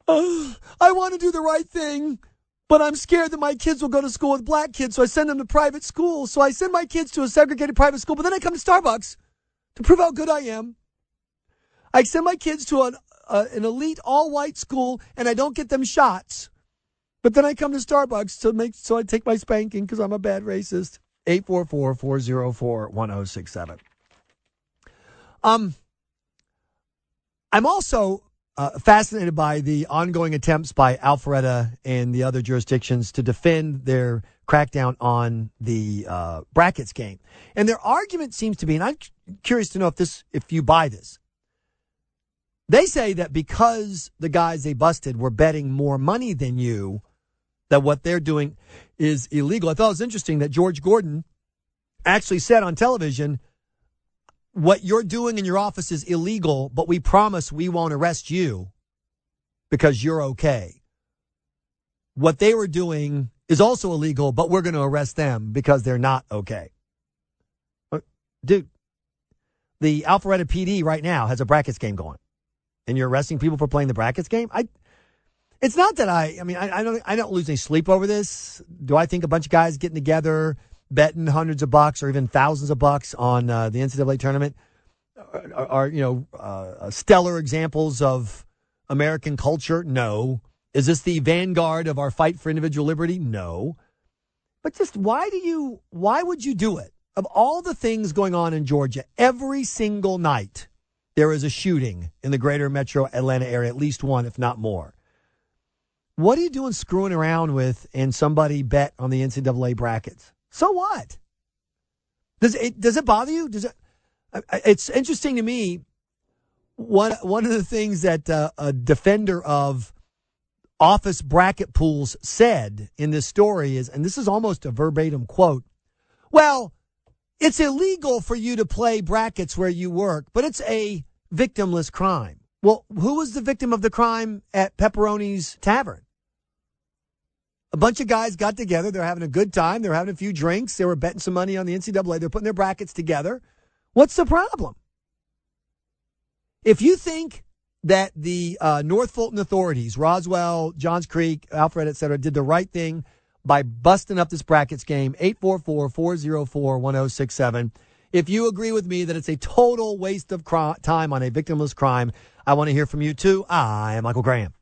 I want to do the right thing, but I'm scared that my kids will go to school with black kids, so I send them to private school. So I send my kids to a segregated private school, but then I come to Starbucks to prove how good I am. I send my kids to an, uh, an elite all white school, and I don't get them shots. But then I come to Starbucks to make so I take my spanking because I'm a bad racist. 844-404-1067. Um, I'm also uh, fascinated by the ongoing attempts by Alpharetta and the other jurisdictions to defend their crackdown on the uh, brackets game. And their argument seems to be, and I'm curious to know if this, if you buy this. They say that because the guys they busted were betting more money than you, that what they're doing is illegal. I thought it was interesting that George Gordon actually said on television, what you're doing in your office is illegal, but we promise we won't arrest you because you're okay. What they were doing is also illegal, but we're going to arrest them because they're not okay. Uh, dude, the Alpharetta PD right now has a brackets game going, and you're arresting people for playing the brackets game. I, it's not that I. I mean, I, I don't. I don't lose any sleep over this. Do I think a bunch of guys getting together, betting hundreds of bucks or even thousands of bucks on uh, the NCAA tournament are, are you know uh, stellar examples of American culture? No. Is this the vanguard of our fight for individual liberty? No. But just why do you? Why would you do it? Of all the things going on in Georgia, every single night there is a shooting in the greater metro Atlanta area, at least one, if not more. What are you doing screwing around with and somebody bet on the NCAA brackets? So what? Does it does it bother you? Does it? It's interesting to me. One one of the things that uh, a defender of office bracket pools said in this story is, and this is almost a verbatim quote. Well, it's illegal for you to play brackets where you work, but it's a victimless crime. Well, who was the victim of the crime at Pepperoni's Tavern? A bunch of guys got together. They're having a good time. They're having a few drinks. They were betting some money on the NCAA. They're putting their brackets together. What's the problem? If you think that the uh, North Fulton authorities, Roswell, Johns Creek, Alpharetta, et cetera, did the right thing by busting up this brackets game, 844-404-1067. If you agree with me that it's a total waste of time on a victimless crime, I want to hear from you too. I am Michael Graham.